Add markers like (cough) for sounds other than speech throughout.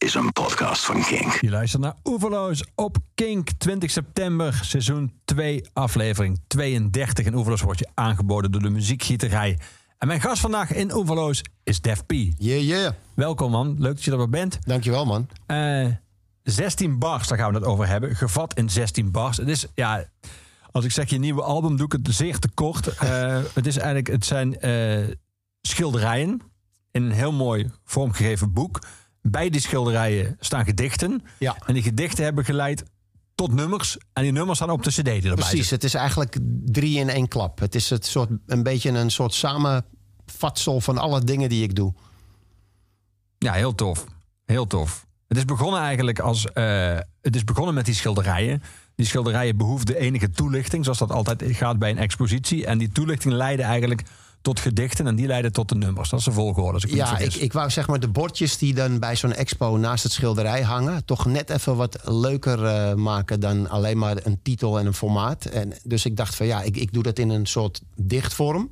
is een podcast van Kink. Je luistert naar Oeverloos op Kink 20 september, seizoen 2, aflevering 32. En Oeverloos wordt je aangeboden door de muziekgieterij. En mijn gast vandaag in Oeverloos is Def P. Yeah, yeah. Welkom man, leuk dat je er weer bent. Dankjewel, man. Eh 16 bars, daar gaan we het over hebben. Gevat in 16 bars. Het is, ja, als ik zeg je nieuwe album, doe ik het zeer te kort. Eh, (laughs) het, is eigenlijk, het zijn eh, schilderijen in een heel mooi vormgegeven boek. Bij die schilderijen staan gedichten. Ja. En die gedichten hebben geleid tot nummers. En die nummers staan op de cd die erbij Precies, zit. het is eigenlijk drie in één klap. Het is het soort, een beetje een soort samenvatsel van alle dingen die ik doe. Ja, heel tof. Heel tof. Het is begonnen eigenlijk als. eh, het is begonnen met die schilderijen. Die schilderijen behoefden enige toelichting, zoals dat altijd gaat bij een expositie. En die toelichting leidde eigenlijk tot gedichten en die leidden tot de nummers. Dat is de volgorde. Als ik Ja, ik, ik wou zeg maar de bordjes die dan bij zo'n expo naast het schilderij hangen... toch net even wat leuker eh, maken dan alleen maar een titel en een formaat. En, dus ik dacht van ja, ik, ik doe dat in een soort dichtvorm.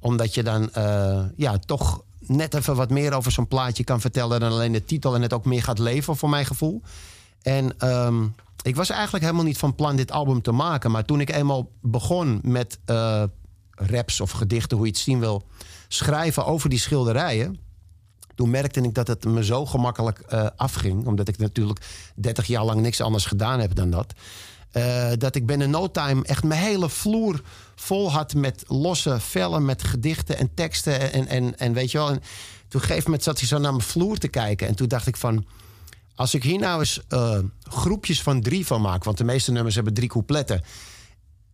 Omdat je dan eh, ja, toch net even wat meer over zo'n plaatje kan vertellen... dan alleen de titel en het ook meer gaat leven voor mijn gevoel. En ehm, ik was eigenlijk helemaal niet van plan dit album te maken. Maar toen ik eenmaal begon met eh, raps of gedichten, hoe je het zien wil... schrijven over die schilderijen toen merkte ik dat het me zo gemakkelijk eh, afging. Omdat ik natuurlijk 30 jaar lang niks anders gedaan heb dan dat. eh, dat ik binnen no time echt mijn hele vloer vol had met losse vellen, met gedichten en teksten. En, en, en weet je wel. En toen gegeven moment zat hij zo naar mijn vloer te kijken. En toen dacht ik van. Als ik hier nou eens eh, groepjes van drie van maak. Want de meeste nummers hebben drie coupletten.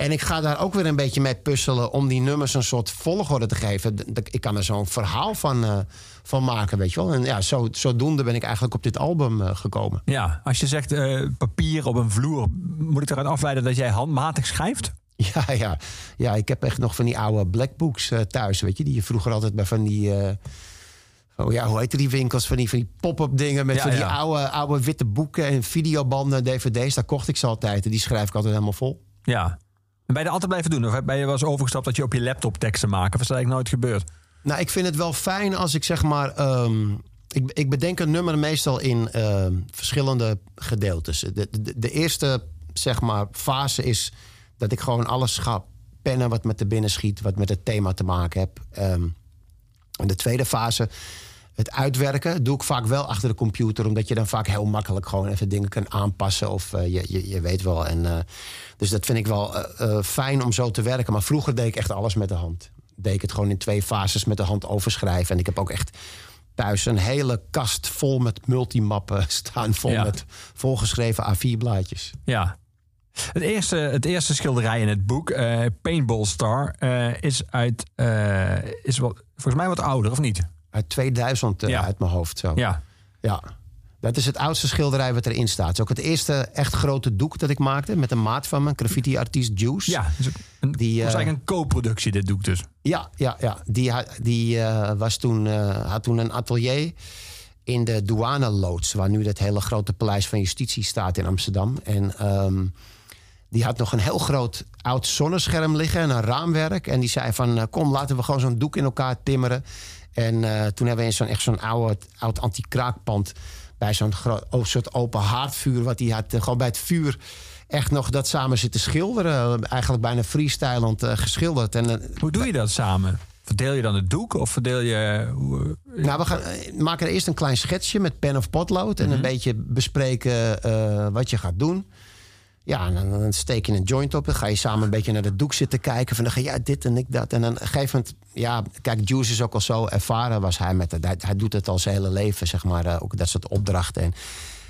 En ik ga daar ook weer een beetje mee puzzelen om die nummers een soort volgorde te geven. Ik kan er zo'n verhaal van, eh, van maken, weet je wel. En ja, zo, zodoende ben ik eigenlijk op dit album eh, gekomen. Ja, als je zegt eh, papier op een vloer, moet ik eruit afleiden dat jij handmatig schrijft? (laughs) Ja, ja, ja, ik heb echt nog van die oude blackbooks thuis, weet je. Die je vroeger altijd bij van die... oh ja, hoe heette die winkels? Van die, van die pop-up dingen met Ja, van die ja. oude, oude witte boeken en videobanden, dvd's. Daar kocht ik ze altijd en die schrijf ik altijd helemaal vol. Ja. En ben je altijd blijven doen? Of ben je wel eens overgestapt dat je op je laptop teksten maakt? Of is dat eigenlijk nooit gebeurd? Nou, ik vind het wel fijn als ik zeg maar. ehm, ik, ik bedenk een nummer meestal in ehm, verschillende gedeeltes. De, de, de eerste zeg maar, fase is dat ik gewoon alles ga pennen wat met de binnen schiet, wat met het thema te maken heb. Ehm, en de tweede fase, het uitwerken, doe ik vaak wel achter de computer, omdat je dan vaak heel makkelijk gewoon even dingen kan aanpassen. Of eh, je, je, je weet wel. En, eh, dus dat vind ik wel eh, fijn om zo te werken. Maar vroeger deed ik echt alles met de hand. Deed ik het gewoon in twee fases met de hand overschrijven. En ik heb ook echt thuis een hele kast vol met multimappen (laughs) staan. Vol Ja. met volgeschreven A4-blaadjes. Ja. Het eerste, het eerste schilderij in het boek, eh, Paintball Star, is uit. is wat, volgens mij wat ouder, of niet? Uit 2000 eh, Ja. uit mijn hoofd zo. Ja. Ja. Dat is het oudste schilderij wat erin staat. Het is ook het eerste echt grote doek dat ik maakte met een maat van me, graffiti-artiest Juice. Ja. Dus een, Die, was eh, eigenlijk een co-productie, dit doek dus. Ja, ja, ja. Die, die eh, was toen, had toen een atelier in de douane-loods... waar nu dat hele grote paleis van justitie staat in Amsterdam. En ehm, die had nog een heel groot oud zonnescherm liggen en een raamwerk. En die zei van, kom, laten we gewoon zo'n doek in elkaar timmeren. En eh, toen hebben we in zo'n echt zo'n oude, oud anti-kraakpand... bij zo'n oh, soort open haardvuur wat hij had... eh, gewoon bij het vuur echt nog dat samen zitten schilderen. Eigenlijk bijna freestylend eh, geschilderd. En, Hoe doe je dat samen? Verdeel je dan het doek of verdeel je. Nou, we gaan, maken eerst een klein schetsje met pen of potlood. En een beetje bespreken wat je gaat doen. Ja, en dan, steek je een joint op. Dan ga je samen een beetje naar het doek zitten kijken. Van dan ga je ja, dit en ik dat. En dan op een. Ja, kijk, Juice is ook al zo ervaren was hij met het. Hij, hij doet het al zijn hele leven, zeg maar. eh, ook dat soort opdrachten. En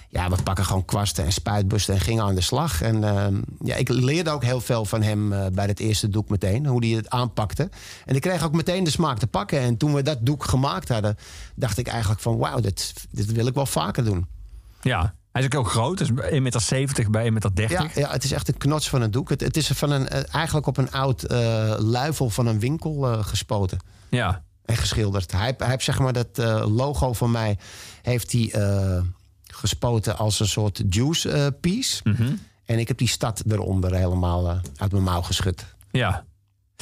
ja, we pakken gewoon kwasten en spuitbussen en gingen aan de slag. En ehm, ja, ik leerde ook heel veel van hem eh, bij het eerste doek meteen. Hoe hij het aanpakte. En ik kreeg ook meteen de smaak te pakken. En toen we dat doek gemaakt hadden, dacht ik eigenlijk van... wauw, dit, dit wil ik wel vaker doen. Ja. Hij is ook heel groot, dus 1,70 meter bij 1,30 meter. Ja, ja, het is echt een knots van een doek. Het, het is van een, eh, eigenlijk op een oud eh, luifel van een winkel eh, gespoten. ja. en geschilderd. Hij, hij heeft zeg maar dat logo van mij heeft hij gespoten als een soort juice piece. Mhm. En ik heb die stad eronder helemaal uit mijn mouw geschud. Ja.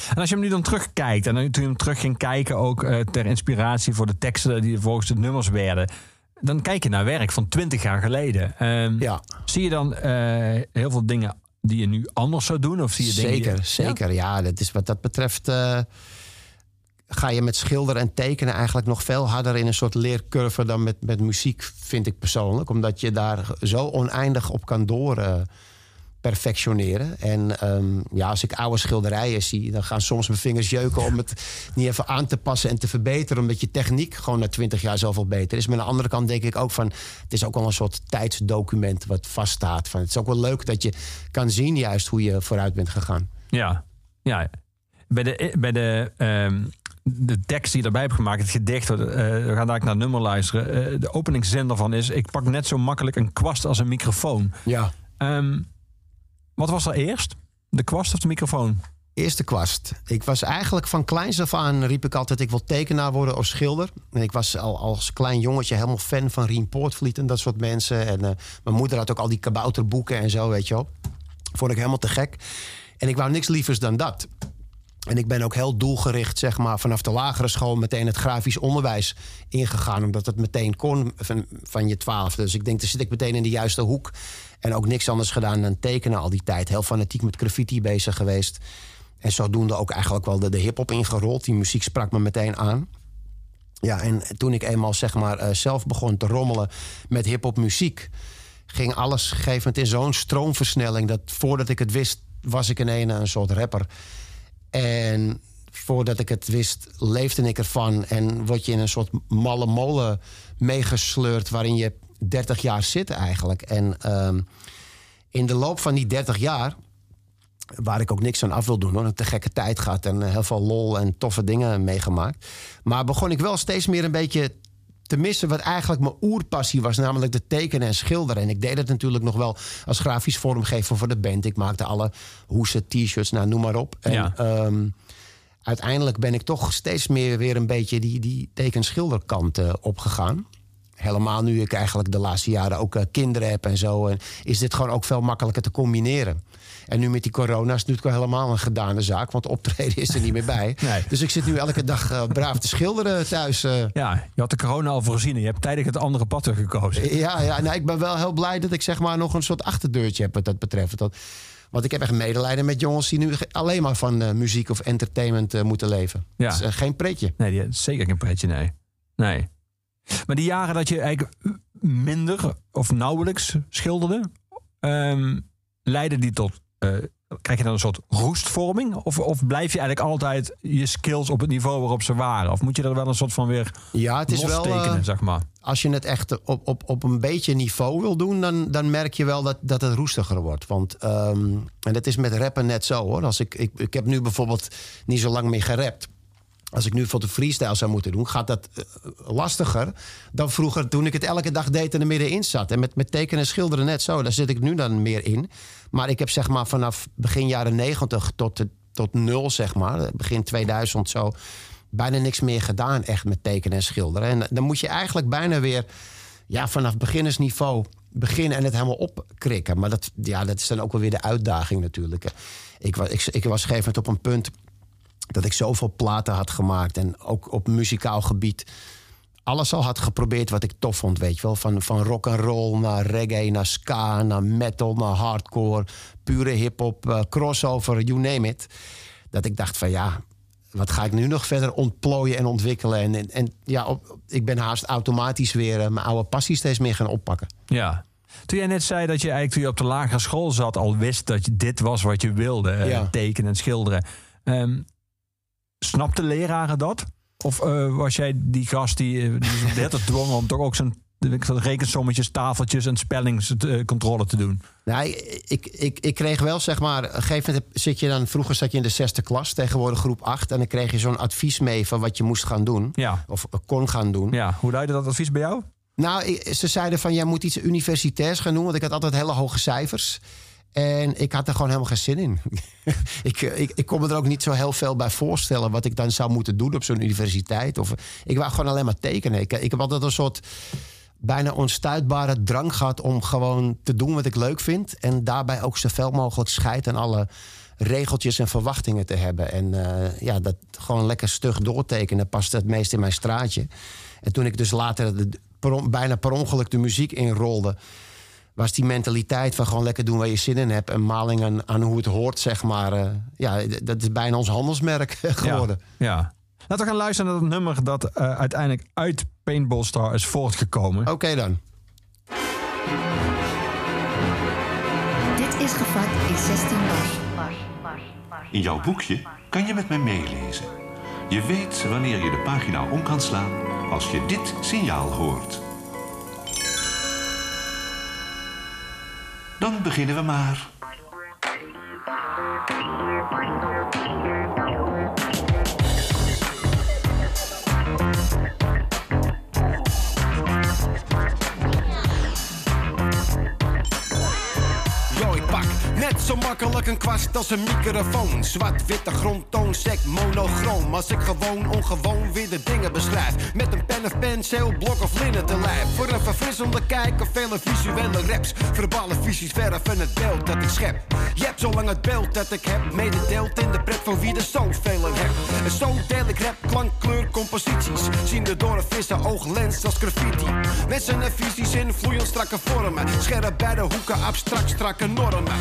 En als je hem nu dan terugkijkt, en toen je hem terug ging kijken, ook ter inspiratie voor de teksten die volgens de nummers werden. Dan kijk je naar werk van 20 jaar geleden. Ehm, Ja, Zie je dan eh, heel veel dingen die je nu anders zou doen? Of zie je dingen die- zeker, zeker. Ja, dat is wat dat betreft. eh, ga je met schilderen en tekenen eigenlijk nog veel harder in een soort leercurve dan met, met muziek, vind ik persoonlijk. Omdat je daar zo oneindig op kan door eh, perfectioneren. En ehm, ja, als ik oude schilderijen zie, dan gaan soms mijn vingers jeuken om het niet even aan te passen en te verbeteren. Omdat je techniek gewoon na twintig jaar zoveel beter is. Maar aan de andere kant denk ik ook van, het is ook wel een soort tijdsdocument wat vaststaat. Van, het is ook wel leuk dat je kan zien juist hoe je vooruit bent gegaan. Ja, ja. Bij de, bij de, ehm, de tekst die je erbij hebt gemaakt, het gedicht, eh, we gaan daar naar nummer luisteren. Eh, de openingszin daarvan is: Ik pak net zo makkelijk een kwast als een microfoon. Ja. Ehm, wat was er eerst? De kwast of de microfoon? Eerste kwast. Ik was eigenlijk van kleins af aan riep ik altijd... ik wil tekenaar worden of schilder. En ik was al als klein jongetje helemaal fan van Rien Poortvliet... en dat soort mensen. En eh, mijn moeder had ook al die kabouterboeken en zo, weet je wel. Vond ik helemaal te gek. En ik wou niks lievers dan dat. En ik ben ook heel doelgericht, zeg maar, vanaf de lagere school... meteen het grafisch onderwijs ingegaan. Omdat het meteen kon van, van je twaalfde. Dus ik denk, dan zit ik meteen in de juiste hoek. En ook niks anders gedaan dan tekenen al die tijd. Heel fanatiek met graffiti bezig geweest. En zodoende ook eigenlijk wel de, de hip-hop ingerold. Die muziek sprak me meteen aan. Ja, en toen ik eenmaal zeg maar eh, zelf begon te rommelen met hip-hop muziek, ging alles gegeven in zo'n stroomversnelling dat voordat ik het wist, was ik in een, een soort rapper. En voordat ik het wist, leefde ik ervan. En word je in een soort malle molen meegesleurd waarin je 30 jaar zit eigenlijk. En ehm, in de loop van die 30 jaar waar ik ook niks aan af wil doen. Hoor. Een te gekke tijd gehad en heel veel lol en toffe dingen meegemaakt. Maar begon ik wel steeds meer een beetje te missen wat eigenlijk mijn oerpassie was, namelijk de tekenen en schilderen. En ik deed het natuurlijk nog wel als grafisch vormgever voor de band. Ik maakte alle hoesen, t-shirts, nou noem maar op. En Ja. ehm, uiteindelijk ben ik toch steeds meer weer een beetje die, die tekenschilderkant eh, opgegaan. Helemaal nu ik eigenlijk de laatste jaren ook eh, kinderen heb en zo. En is dit gewoon ook veel makkelijker te combineren. En nu met die corona is het natuurlijk helemaal een gedane zaak. Want optreden is er niet meer bij. (laughs) Nee. Dus ik zit nu elke dag eh, braaf te schilderen thuis. eh. Ja, je had de corona al voorzien en je hebt tijdig het andere pad gekozen. Ja, ja nou, ik ben wel heel blij dat ik zeg maar nog een soort achterdeurtje heb wat dat betreft. Dat, want ik heb echt medelijden met jongens die nu alleen maar van muziek of entertainment moeten leven. Ja. Dat is geen pretje. Nee, die, zeker geen pretje, nee. Nee. Maar die jaren dat je eigenlijk minder of nauwelijks schilderde, leidden die tot. eh, krijg je dan een soort roestvorming? Of, of blijf je eigenlijk altijd je skills op het niveau waarop ze waren? Of moet je er wel een soort van weer Ja, het is wel. eh, zeg maar? als je het echt op, op, op een beetje niveau wil doen, dan, dan merk je wel dat, dat het roestiger wordt. Want, ehm, en dat is met rappen net zo hoor. Als ik, ik, ik heb nu bijvoorbeeld niet zo lang meer gerapt. Als ik nu voor de freestyle zou moeten doen, gaat dat eh, lastiger dan vroeger toen ik het elke dag deed en er middenin zat. En met, met tekenen en schilderen net zo, daar zit ik nu dan meer in. Maar ik heb zeg maar vanaf begin jaren negentig tot, de- tot nul, zeg maar, begin 2000 zo, bijna niks meer gedaan echt met tekenen en schilderen. En dan moet je eigenlijk bijna weer ja, vanaf beginnersniveau beginnen en het helemaal opkrikken. Maar dat, ja, dat is dan ook wel weer de uitdaging natuurlijk. Ik was, ik, ik was op een punt dat ik zoveel platen had gemaakt. En ook op muzikaal gebied alles al had geprobeerd wat ik tof vond, weet je wel. Van, van rock and roll naar reggae, naar ska, naar metal, naar hardcore, pure hip-hop, eh, crossover, you name it. Dat ik dacht van ja, wat ga ik nu nog verder ontplooien en ontwikkelen? En, en, en ja, op, ik ben haast automatisch weer eh, mijn oude passie steeds meer gaan oppakken. Ja. Toen jij net zei dat je eigenlijk toen je op de lagere school zat al wist dat je dit was wat je wilde, eh, Ja. tekenen en schilderen. Ehm snapte leraren dat? Of eh, was jij die gast die, eh, die tijd dwong om toch ook zijn rekensommetjes, tafeltjes en spellingscontrole te doen? Nou, ik, ik, ik kreeg wel, zeg maar, op een gegeven moment heb- zit je dan, vroeger zat je in de zesde klas, tegenwoordig groep 8. En dan kreeg je zo'n advies mee van wat je moest gaan doen. Ja. Of kon gaan doen. ja. Hoe luidde dat advies bij jou? Nou, ze zeiden van, jij moet iets universitairs gaan doen. Want ik had altijd hele hoge cijfers. En ik had er gewoon helemaal geen zin in. (laughs) ik, eh, ik, ik kon me er ook niet zo heel veel bij voorstellen... wat ik dan zou moeten doen op zo'n universiteit. Of, ik wou gewoon alleen maar tekenen. Ik, ik heb altijd een soort bijna onstuitbare drang gehad... om gewoon te doen wat ik leuk vind. En daarbij ook zoveel mogelijk scheid aan alle regeltjes en verwachtingen te hebben. En eh, ja, dat gewoon lekker stug doortekenen past het meest in mijn straatje. En toen ik dus later bijna per ongeluk de muziek inrolde was die mentaliteit van gewoon lekker doen waar je zin in hebt. En maling aan, aan hoe het hoort, zeg maar. Uh, ja, dat is bijna ons handelsmerk geworden. Ja, ja. Laten we gaan luisteren naar dat nummer dat uh, uiteindelijk uit Paintball Star is voortgekomen. Oké okay dan. Dit is gevat in 16 bars. In jouw boekje kan je met mij meelezen. Je weet wanneer je de pagina om kan slaan als je dit signaal hoort. Dan beginnen we maar. Zo makkelijk een kwast als een microfoon. Zwart-witte grondtoon, sec monochroom. Als ik gewoon ongewoon weer de dingen beschrijf. Met een pen of penseel, blok of linnen te lijf. Voor een verfrissende kijk of vele visuele raps. Verbale visies verven het beeld dat ik schep. Je hebt zolang het beeld dat ik heb mededeeld in de pret van wie er zoveel heb. En zo deel ik rap, klank, kleur, composities. Zien de door een vissen ooglens als graffiti. Mensen en visies in vloeiend strakke vormen. Scherp bij de hoeken, abstract strakke normen.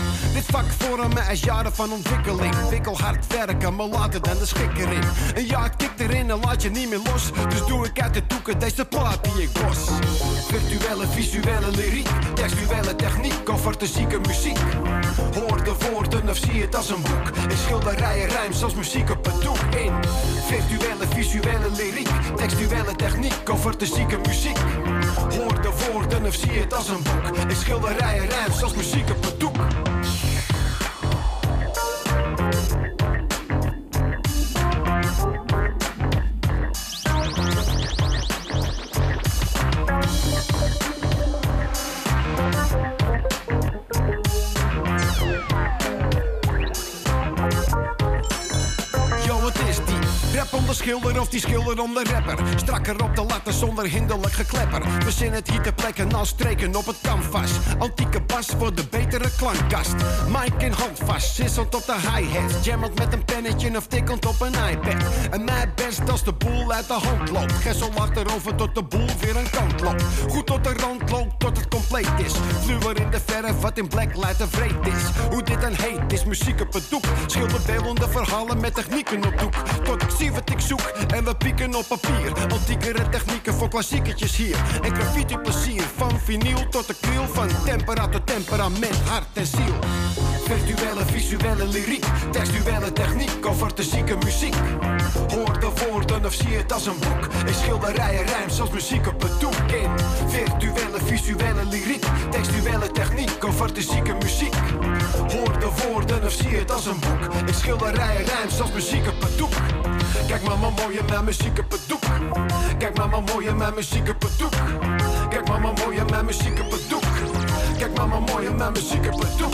Vak vormen als jaren van ontwikkeling. Wikkel hard werken, maar later dan de schik erin. Een jaar kikt erin en laat je niet meer los. Dus doe ik uit de doeken deze plaat die ik bos. Virtuele, visuele lyriek, textuele techniek of zieke muziek. Hoor de woorden of zie het als een boek. In schilderijen rijm zoals muziek op het doek. In virtuele, visuele lyriek, textuele techniek of zieke muziek. Hoor de woorden of zie het als een boek. In schilderijen rijm zoals muziek op het doek. De schilder of die schilder om de rapper. Strakker op de latten zonder hinderlijk geklepper. We zien het hier te plekken als streken op het canvas. Antieke bas voor de betere klankkast. Mike in handvast, sisselt op de hi-hat. Jammelt met een pennetje of tikkelt op een iPad. En mij best als de boel uit de hand loopt. Gessel achterover tot de boel weer een kant loopt. Goed tot de rand loopt tot het compleet is. Fluwer in de verf wat in blacklight vreed is. Hoe dit dan heet is muziek op het doek. Schilderbeeldende verhalen met technieken op doek. Tot ik zie wat ik zoek en we pieken op papier. Antiekere technieken voor klassieketjes hier. En graffiti plezier van vinyl tot de kriel. Van temperatur, temperament, hart en ziel. Virtuele, visuele lyriek, textuele techniek of artistieke muziek. Hoor de woorden of zie het als een boek. In schilderijen rijm zoals muziek op het doek. In virtuele, visuele lyriek, textuele techniek of artistieke muziek. Hoor de woorden of zie het als een boek. In schilderijen rijm zoals muziek op het doek. Kijk mama mooie met muziek op het doek. Kijk mama mooie met muziek op het doek. Kijk mama mooie met muziek op het doek. Kijk mama mooie met muziek op het doek.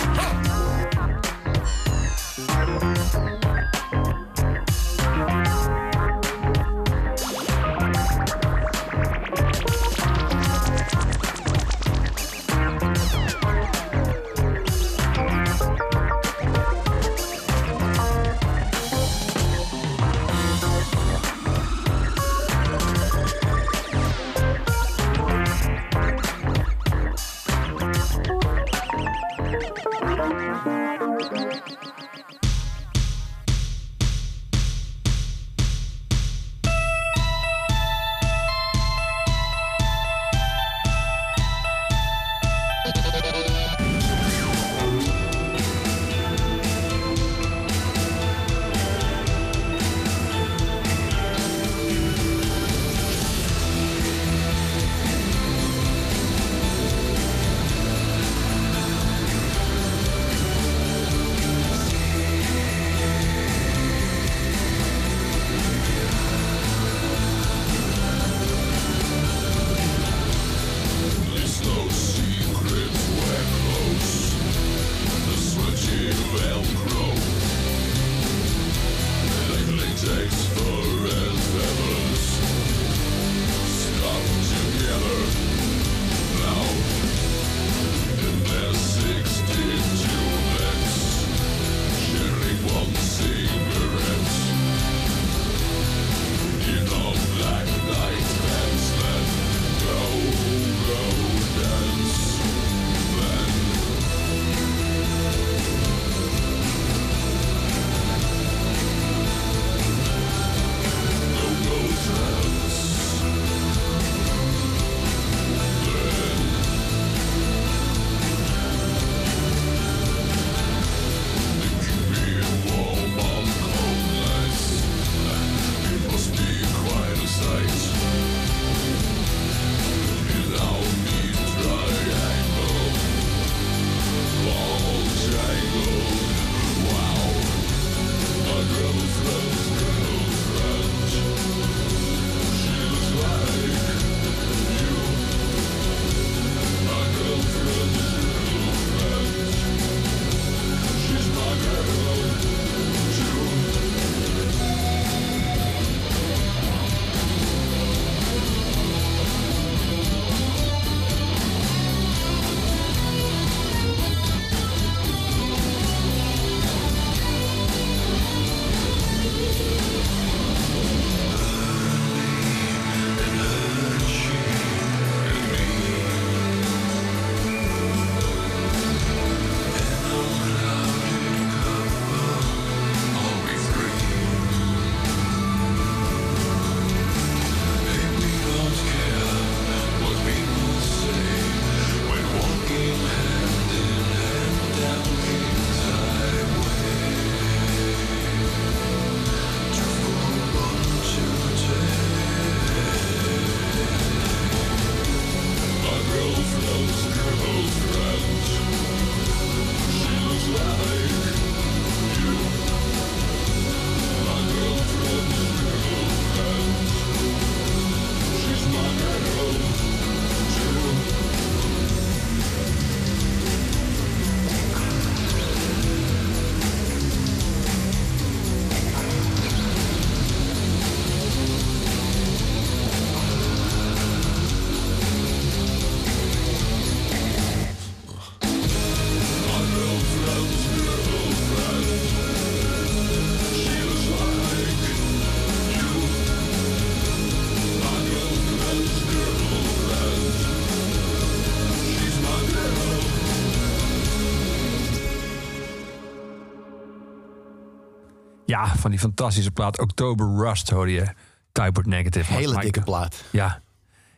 Ja, van die fantastische plaat October Rust hoorde je. Typhoid Negative. Hele dikke plaat. Ja.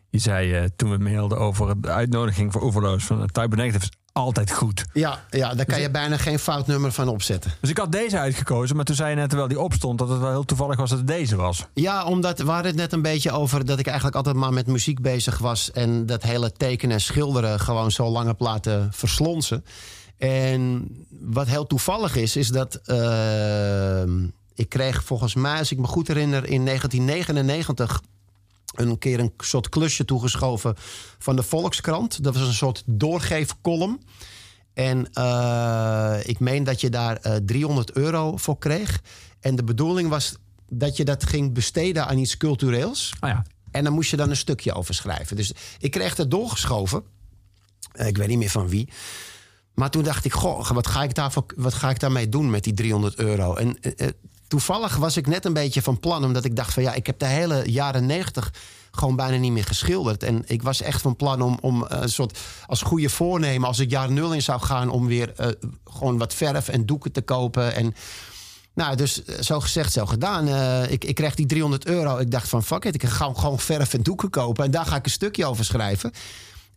Je zei eh, toen we mailden over de uitnodiging voor Overloos van uh, Negative is altijd goed. Ja, ja, daar kan je bijna geen fout nummer van opzetten. Dus ik had deze uitgekozen, maar toen zei je net terwijl die opstond dat het wel heel toevallig was dat het deze was. Ja, omdat we hadden het net een beetje over dat ik eigenlijk altijd maar met muziek bezig was. En dat hele tekenen en schilderen gewoon zo lange platen verslonsen. En wat heel toevallig is, is dat eh, ik kreeg volgens mij, als ik me goed herinner, in 1999 een keer een soort klusje toegeschoven van de Volkskrant. Dat was een soort doorgeefcolumn. En eh, ik meen dat je daar eh 300 euro voor kreeg. En de bedoeling was dat je dat ging besteden aan iets cultureels. Ah ja. En dan moest je dan een stukje over schrijven. Dus ik kreeg dat doorgeschoven. Eh, Ik weet niet meer van wie. Maar toen dacht ik, goh, wat ga ik, daarvoor, wat ga ik daarmee doen met die 300 euro? En eh, eh, toevallig was ik net een beetje van plan, omdat ik dacht van ja, ik heb de hele jaren 90 gewoon bijna niet meer geschilderd. En ik was echt van plan om, om eh, een soort als goede voornemen, als ik jaar nul in zou gaan, om weer gewoon wat verf en doeken te kopen. En nou, dus zo gezegd, zo gedaan. Ik, ik kreeg die 300 euro. Ik dacht van fuck it, ik ga gewoon verf en doeken kopen. En daar ga ik een stukje over schrijven.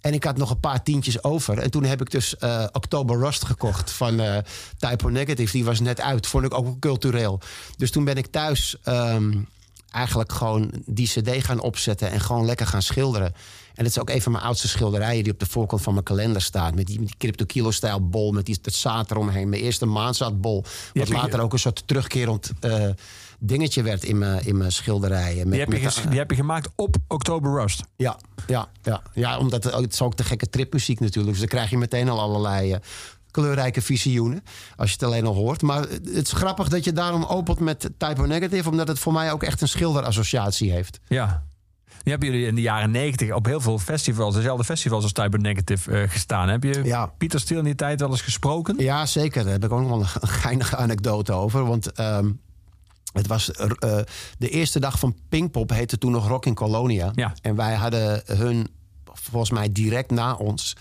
En ik had nog een paar tientjes over. En toen heb ik dus eh October Rust gekocht van eh Typo Negative. Die was net uit, vond ik ook cultureel. Dus toen ben ik thuis ehm, eigenlijk gewoon die cd gaan opzetten... en gewoon lekker gaan schilderen. En het is ook een van mijn oudste schilderijen... die op de voorkant van mijn kalender staat. Met die, met die Crypto Kilo-stijl bol, met die, dat zaad eromheen. Mijn eerste maanzaadbol. Wat later ook een soort terugkerend eh, dingetje werd in mijn, in mijn schilderijen. Met, Die heb, je met die heb je gemaakt op October Rust. ja, ja, ja. ja omdat het, is ook de gekke tripmuziek natuurlijk. Dus dan krijg je meteen al allerlei eh, kleurrijke visioenen. Als je het alleen al hoort. Maar het is grappig dat je daarom opent met Typo Negative. Omdat het voor mij ook echt een schilderassociatie heeft. Ja. Die hebben jullie in de jaren negentig op heel veel festivals, dezelfde festivals als Type Negative, eh, gestaan. Heb je Ja. Pieter Stil in die tijd wel eens gesproken? Ja, zeker. Daar heb ik ook nog wel een, een geinige anekdote over. Want ehm, het was eh, de eerste dag van Pinkpop heette toen nog Rock in Colonia. Ja. En wij hadden hun volgens mij direct na ons.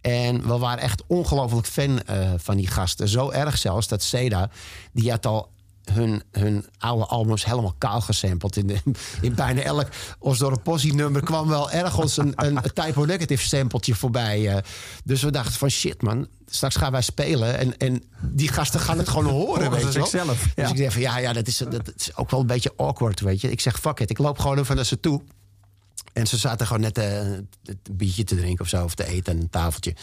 En we waren echt ongelooflijk fan eh, van die gasten. Zo erg zelfs dat Seda, die had al hun, hun oude albums helemaal kaal gesampled. In, de, in bijna elk Osdorp Possie nummer kwam wel ergens een, een, typo negative sampletje voorbij. eh. dus we dachten van shit man, straks gaan wij spelen. En, en die gasten gaan het gewoon horen, weet je wel. zichzelf, Dus ja. ik zei van ja, ja dat, is, dat is ook wel een beetje awkward, weet je. Ik zeg fuck it, ik loop gewoon even naar ze toe. En ze zaten gewoon net eh, een biertje te drinken of zo, of te eten aan een tafeltje.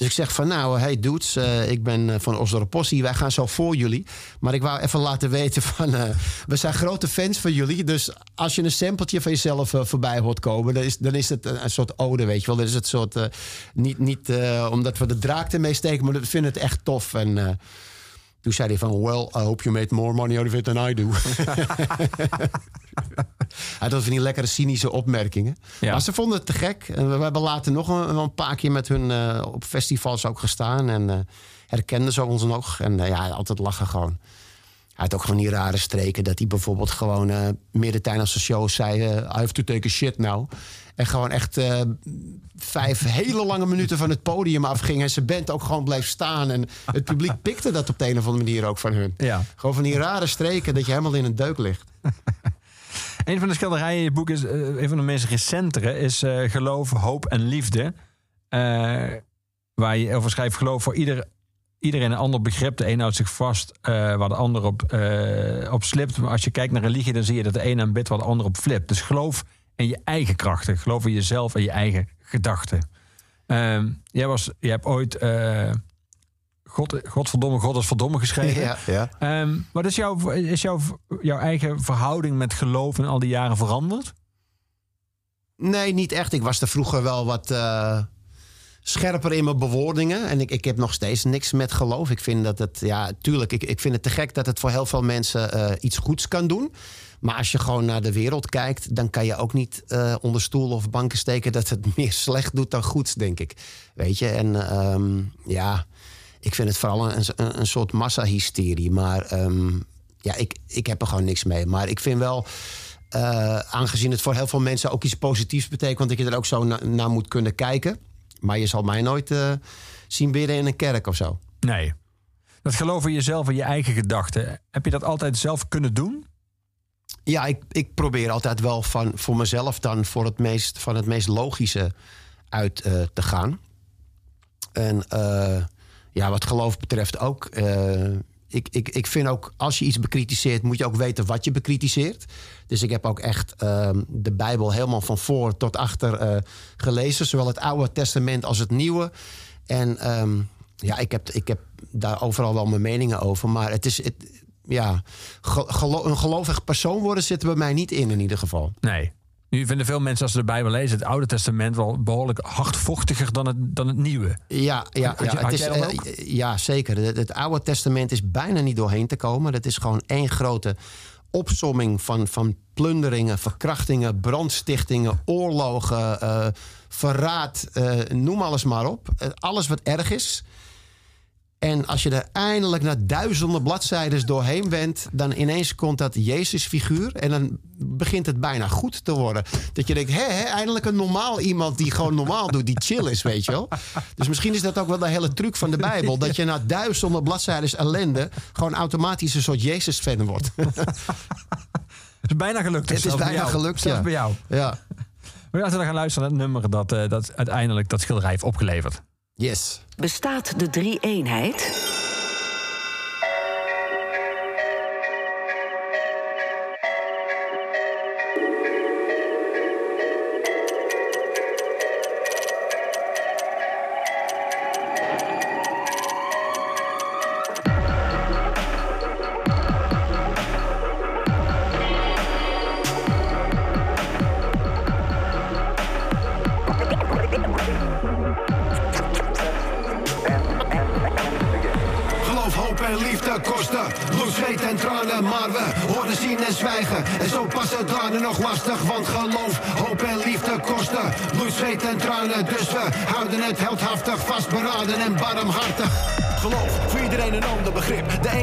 Dus ik zeg van nou, hey dudes, eh, ik ben eh, van Osdorp Possie. Wij gaan zo voor jullie. Maar ik wou even laten weten van, eh, we zijn grote fans van jullie. Dus als je een sampletje van jezelf voorbij hoort komen, dan is, dan is het een, soort ode, weet je wel. Dan is het soort, niet, niet omdat we de draak ermee steken, maar we vinden het echt tof. En toen zei hij van, well, I hope you made more money out of it than I do. (laughs) Hij had van die lekkere cynische opmerkingen. Ja. Maar ze vonden het te gek. En we, we hebben later nog een, een paar keer met hun eh, op festivals ook gestaan. En eh, herkenden ze ons nog. En eh, ja, altijd lachen gewoon. Hij had ook gewoon die rare streken. Dat hij bijvoorbeeld gewoon eh midden tijdens de show zei... I have to take a shit now. En gewoon echt eh, vijf hele lange minuten van het podium afging. En zijn band ook gewoon bleef staan. En het publiek (laughs) pikte dat op de een of andere manier ook van hun. Ja. Gewoon van die rare streken dat je helemaal in een deuk ligt. (laughs) Een van de schilderijen in je boek is, eh, een van de meest recentere, is eh, Geloof, Hoop en Liefde. Waar je over schrijft, geloof voor ieder, iedereen een ander begrip. De een houdt zich vast eh, waar de ander op, eh, op slipt. Maar als je kijkt naar religie, dan zie je dat de een aanbidt waar de ander op flipt. Dus geloof in je eigen krachten. Geloof in jezelf en je eigen gedachten. Ehm, jij, was, jij hebt ooit eh, God, Godverdomme, God is verdomme geschreven. (laughs) Ja, ja. Ehm, wat is, jouw, is jouw, jouw eigen verhouding met geloof in al die jaren veranderd? Nee, niet echt. Ik was er vroeger wel wat scherper in mijn bewoordingen. En ik, ik heb nog steeds niks met geloof. Ik vind dat het, ja, tuurlijk, ik, ik vind het te gek dat het voor heel veel mensen eh, iets goeds kan doen. Maar als je gewoon naar de wereld kijkt, dan kan je ook niet eh, onder stoelen of banken steken dat het (laughs) meer slecht doet dan goed, denk ik. Weet je, en ehm, ja, ik vind het vooral een, een, een soort massahysterie. Maar ehm, ja, ik, ik heb er gewoon niks mee. Maar ik vind wel. Eh, aangezien het voor heel veel mensen ook iets positiefs betekent, ik je er ook zo na- naar moet kunnen kijken. Maar je zal mij nooit eh, zien bidden in een kerk of zo. Nee. Dat geloof in jezelf en je eigen gedachten. Heb je dat altijd zelf kunnen doen? Ja, ik, ik probeer altijd wel van, voor mezelf dan voor het meest, van het meest logische uit eh, te gaan. En eh, ja, wat geloof betreft ook. Ik, ik, ik vind ook, als je iets bekritiseert, moet je ook weten wat je bekritiseert. Dus ik heb ook echt ehm, de Bijbel helemaal van voor tot achter eh, gelezen. Zowel het Oude Testament als het Nieuwe. En ehm, ja, ik heb, ik heb daar overal wel mijn meningen over. Maar het is. Het, ja, een gelovig persoon worden zit bij mij niet in, in ieder geval. Nee. Nu vinden veel mensen als ze de Bijbel lezen... het Oude Testament wel behoorlijk hardvochtiger dan het, dan het Nieuwe. Ja, ja, Had ja, had het is, eh, ja zeker. Het, het Oude Testament is bijna niet doorheen te komen. Dat is gewoon één grote opsomming van, van plunderingen, verkrachtingen, brandstichtingen, oorlogen, eh, verraad, eh, noem alles maar op. Alles wat erg is. En als je er eindelijk na duizenden bladzijden doorheen bent, dan ineens komt dat Jezus-figuur. En dan begint het bijna goed te worden. Dat je denkt, hé, hé, eindelijk een normaal iemand die gewoon normaal doet, die chill is, weet je wel. Dus misschien is dat ook wel de hele truc van de Bijbel. Dat je na duizenden bladzijden ellende gewoon automatisch een soort Jezus-fan wordt. Het is bijna gelukt. Het is bijna jou. gelukt, Zelfs ja. bij jou. ja. Maar laten we gaan luisteren naar het nummer dat, eh, dat uiteindelijk dat schilderij heeft opgeleverd. Yes. Bestaat de drie-eenheid?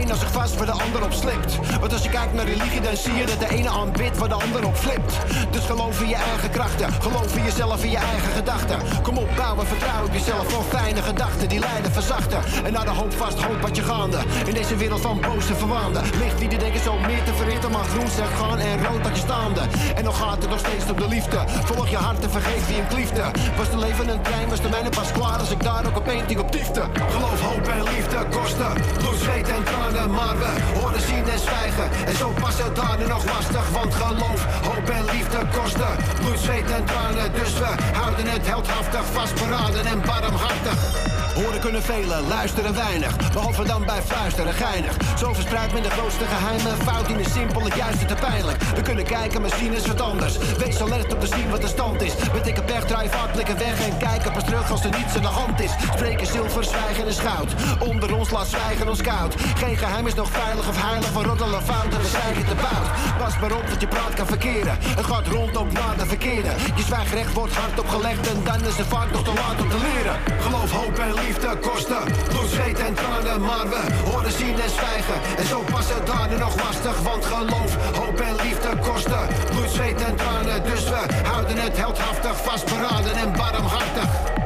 De als zich vast, waar de ander op slipt. Want als je kijkt naar religie, dan zie je dat de ene aanbidt waar de ander op flipt. Dus geloof in je eigen krachten. Geloof in jezelf, in je eigen gedachten. Kom op, bouwen, vertrouw op jezelf. Voor fijne gedachten die lijden verzachten. En naar de hoop vast, hoop wat je gaande. In deze wereld van boze verwaanden. Licht die die denken zo meer te verrichten. Maar groen zegt gaan en rood dat je staande. En nog gaat het nog steeds om de liefde. Volg je hart en vergeet wie hem kliefde. Was de leven een trein, was de mijne pas klaar. Als ik daar ook op één ding op diefte. Geloof, hoop en liefde kosten. Bloed, zweet en tranen. Maar we horen zien en zwijgen. En zo pas het daden nog lastig. Want geloof, hoop en liefde kosten. Bloed, zweet en tranen. Dus we houden het heldhaftig. Vastberaden en barmhartig. Horen kunnen velen, luisteren weinig. Behalve dan bij fluisteren, geinig. Zo verspreid men de grootste geheimen. Fout in de simpel, het juiste te pijnlijk. We kunnen kijken, zien is wat anders. Wees alert om te zien wat de stand is. Met dikke pech draai vaak blikken weg en kijken pas terug als er niets aan de hand is. Spreken zilver, zwijgen is goud. Onder ons laat zwijgen ons koud. Geen geheim is nog veilig of heilig. We roddelen fout en we te bout. Pas maar op dat je praat kan verkeren. Het gaat rond op naar de verkeerde. Je zwijgrecht wordt hard opgelegd en dan is het vaak nog te laat om te leren. Geloof, hoop en liefde kosten. Bloed, zweet en tranen, maar we horen zien en zwijgen. En zo pas het nog lastig, want geloof, hoop en liefde kosten. Bloed, zweet en tranen, dus we houden het heldhaftig, vastberaden en barmhartig.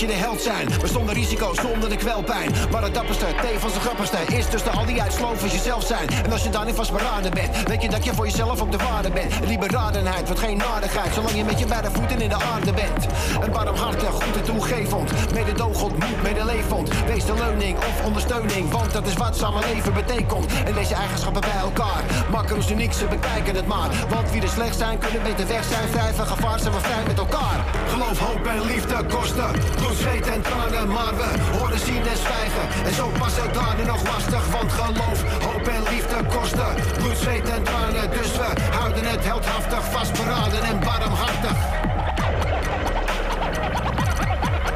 Een keertje de held zijn. Maar zonder risico, zonder de kwelpijn. Maar het dapperste, tevens de grappigste is tussen al die uitslovers jezelf zijn. En als je daar niet vastberaden bent, weet je dat je voor jezelf op de waarde bent. Liberadenheid wordt geen nadigheid, zolang je met je beide voeten in de aarde bent. Een barmhartig, goed en toegevend. Mededogend, moed, medelevend. Wees de leuning of ondersteuning, want dat is wat samenleven betekent. En deze eigenschappen bij elkaar maken ons uniek, ze bekijken het maar. Want wie er slecht zijn, kunnen beter weg zijn. Vrij van gevaar zijn we vrij met elkaar. Geloof, hoop en liefde kosten. Bloed, zweet en tranen, maar we horen zien en zwijgen. En zo pas het daden nog lastig, want geloof, hoop en liefde kosten. Bloed, zweet en tranen, dus we houden het heldhaftig, vastberaden en barmhartig.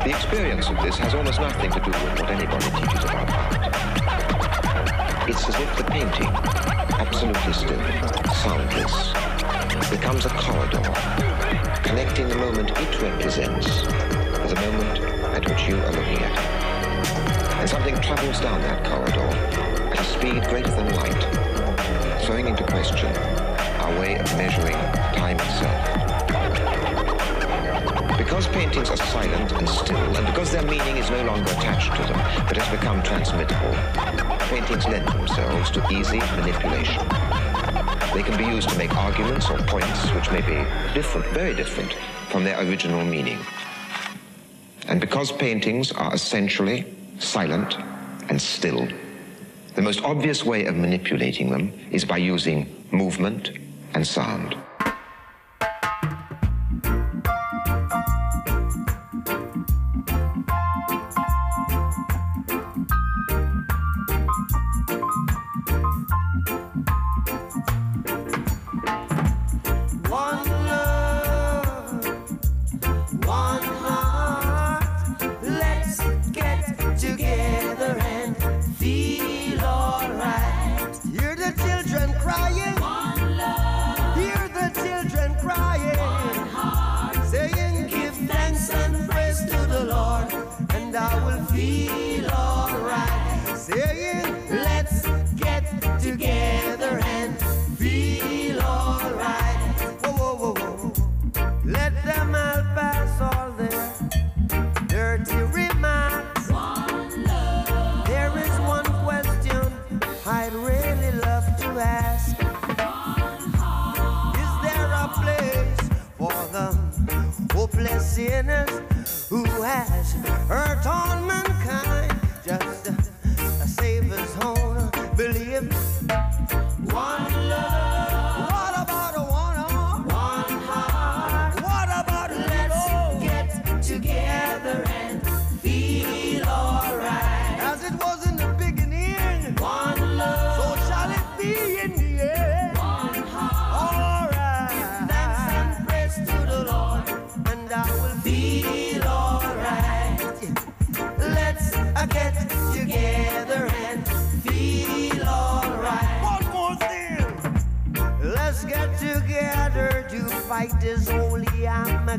The experience of this has almost nothing to do with what anybody teaches about art. It's as if the painting, absolutely still, soundless, becomes a corridor, connecting the moment it represents the moment at which you are looking at it. and something travels down that corridor at a speed greater than light, throwing into question our way of measuring time itself. Because paintings are silent and still, and because their meaning is no longer attached to them, but has become transmittable, paintings lend themselves to easy manipulation. They can be used to make arguments or points which may be different, very different, from their original meaning. Because paintings are essentially silent and still, the most obvious way of manipulating them is by using movement and sound.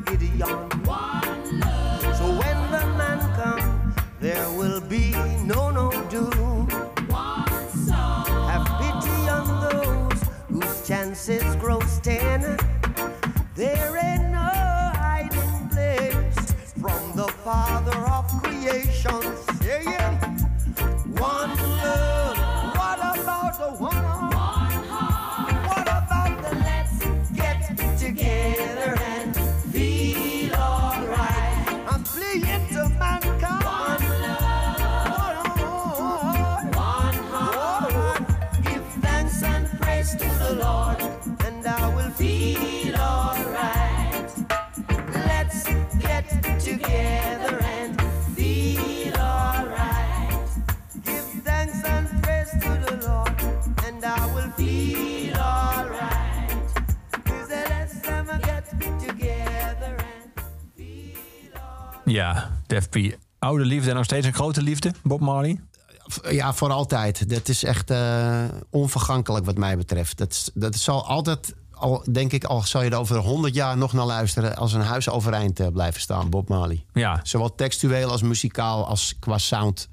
Holy Armageddon. So when the man comes, there will be no no doom. Have pity on those whose chances grow ten. Ja, Def P. Oude liefde en nog steeds een grote liefde, Bob Marley. Ja, voor altijd. Dat is echt eh, onvergankelijk wat mij betreft. Dat, dat zal altijd, al, denk ik, al zal je er over honderd jaar nog naar luisteren... als een huis overeind eh, blijven staan, Bob Marley. Ja, Zowel textueel als muzikaal, als qua sound,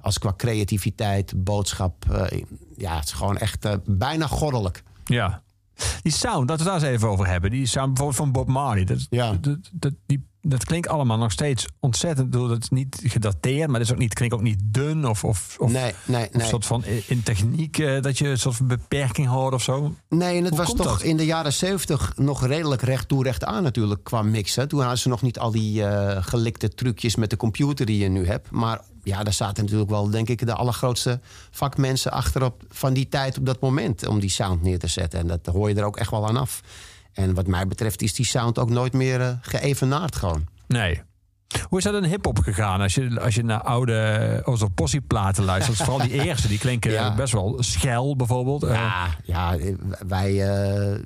als qua creativiteit, boodschap. eh, ja, het is gewoon echt bijna goddelijk. ja. Die sound, laten we daar eens even over hebben. Die sound bijvoorbeeld van Bob Marley. Dat, Ja. dat, dat, die, dat klinkt allemaal nog steeds ontzettend. Ik bedoel, Dat is niet gedateerd, maar dat is ook niet, klinkt ook niet dun. Of, of, of, Nee, nee, of een soort van in techniek eh, dat je een soort van beperking hoort of zo. Nee, en het Hoe was toch dat? in de jaren zeventig nog redelijk recht toe recht aan natuurlijk qua mixen. Toen hadden ze nog niet al die eh, gelikte trucjes met de computer die je nu hebt. Maar ja, daar zaten natuurlijk wel, denk ik, de allergrootste vakmensen achterop van die tijd op dat moment om die sound neer te zetten. En dat hoor je er ook echt wel aan af. En wat mij betreft is die sound ook nooit meer eh, geëvenaard gewoon. Nee. Hoe is dat in hip-hop gegaan? Als je, als je naar oude Ozo Possie platen luistert, vooral die eerste, die klinken Ja. best wel schel bijvoorbeeld. Eh, Ja, ja eh, wij eh,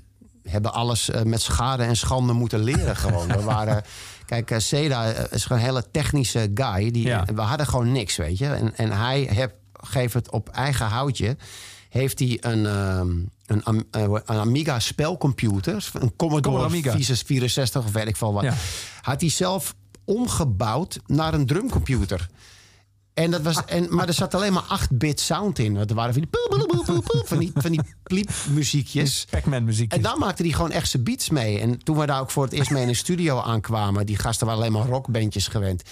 hebben alles eh, met schade en schande moeten leren gewoon. We waren, (laughs) kijk, eh, Seda eh, is gewoon een hele technische guy. Die, Ja. We hadden gewoon niks, weet je. En, en hij heb, geeft het op eigen houtje. Heeft hij een, ehm, een, eh, een Amiga spelcomputer, een Commodore, Commodore Amiga. 64 of weet ik veel wat. Ja. Had hij zelf omgebouwd naar een drumcomputer. En dat was, en, maar er zat alleen maar 8-bit sound in. Want er waren van die, poe, poe, poe, van die, van die pliepmuziekjes. Pac-Man muziek. En dan maakte hij gewoon echt zijn beats mee. En toen we daar ook voor het eerst mee in de studio aankwamen... die gasten waren alleen maar rockbandjes gewend.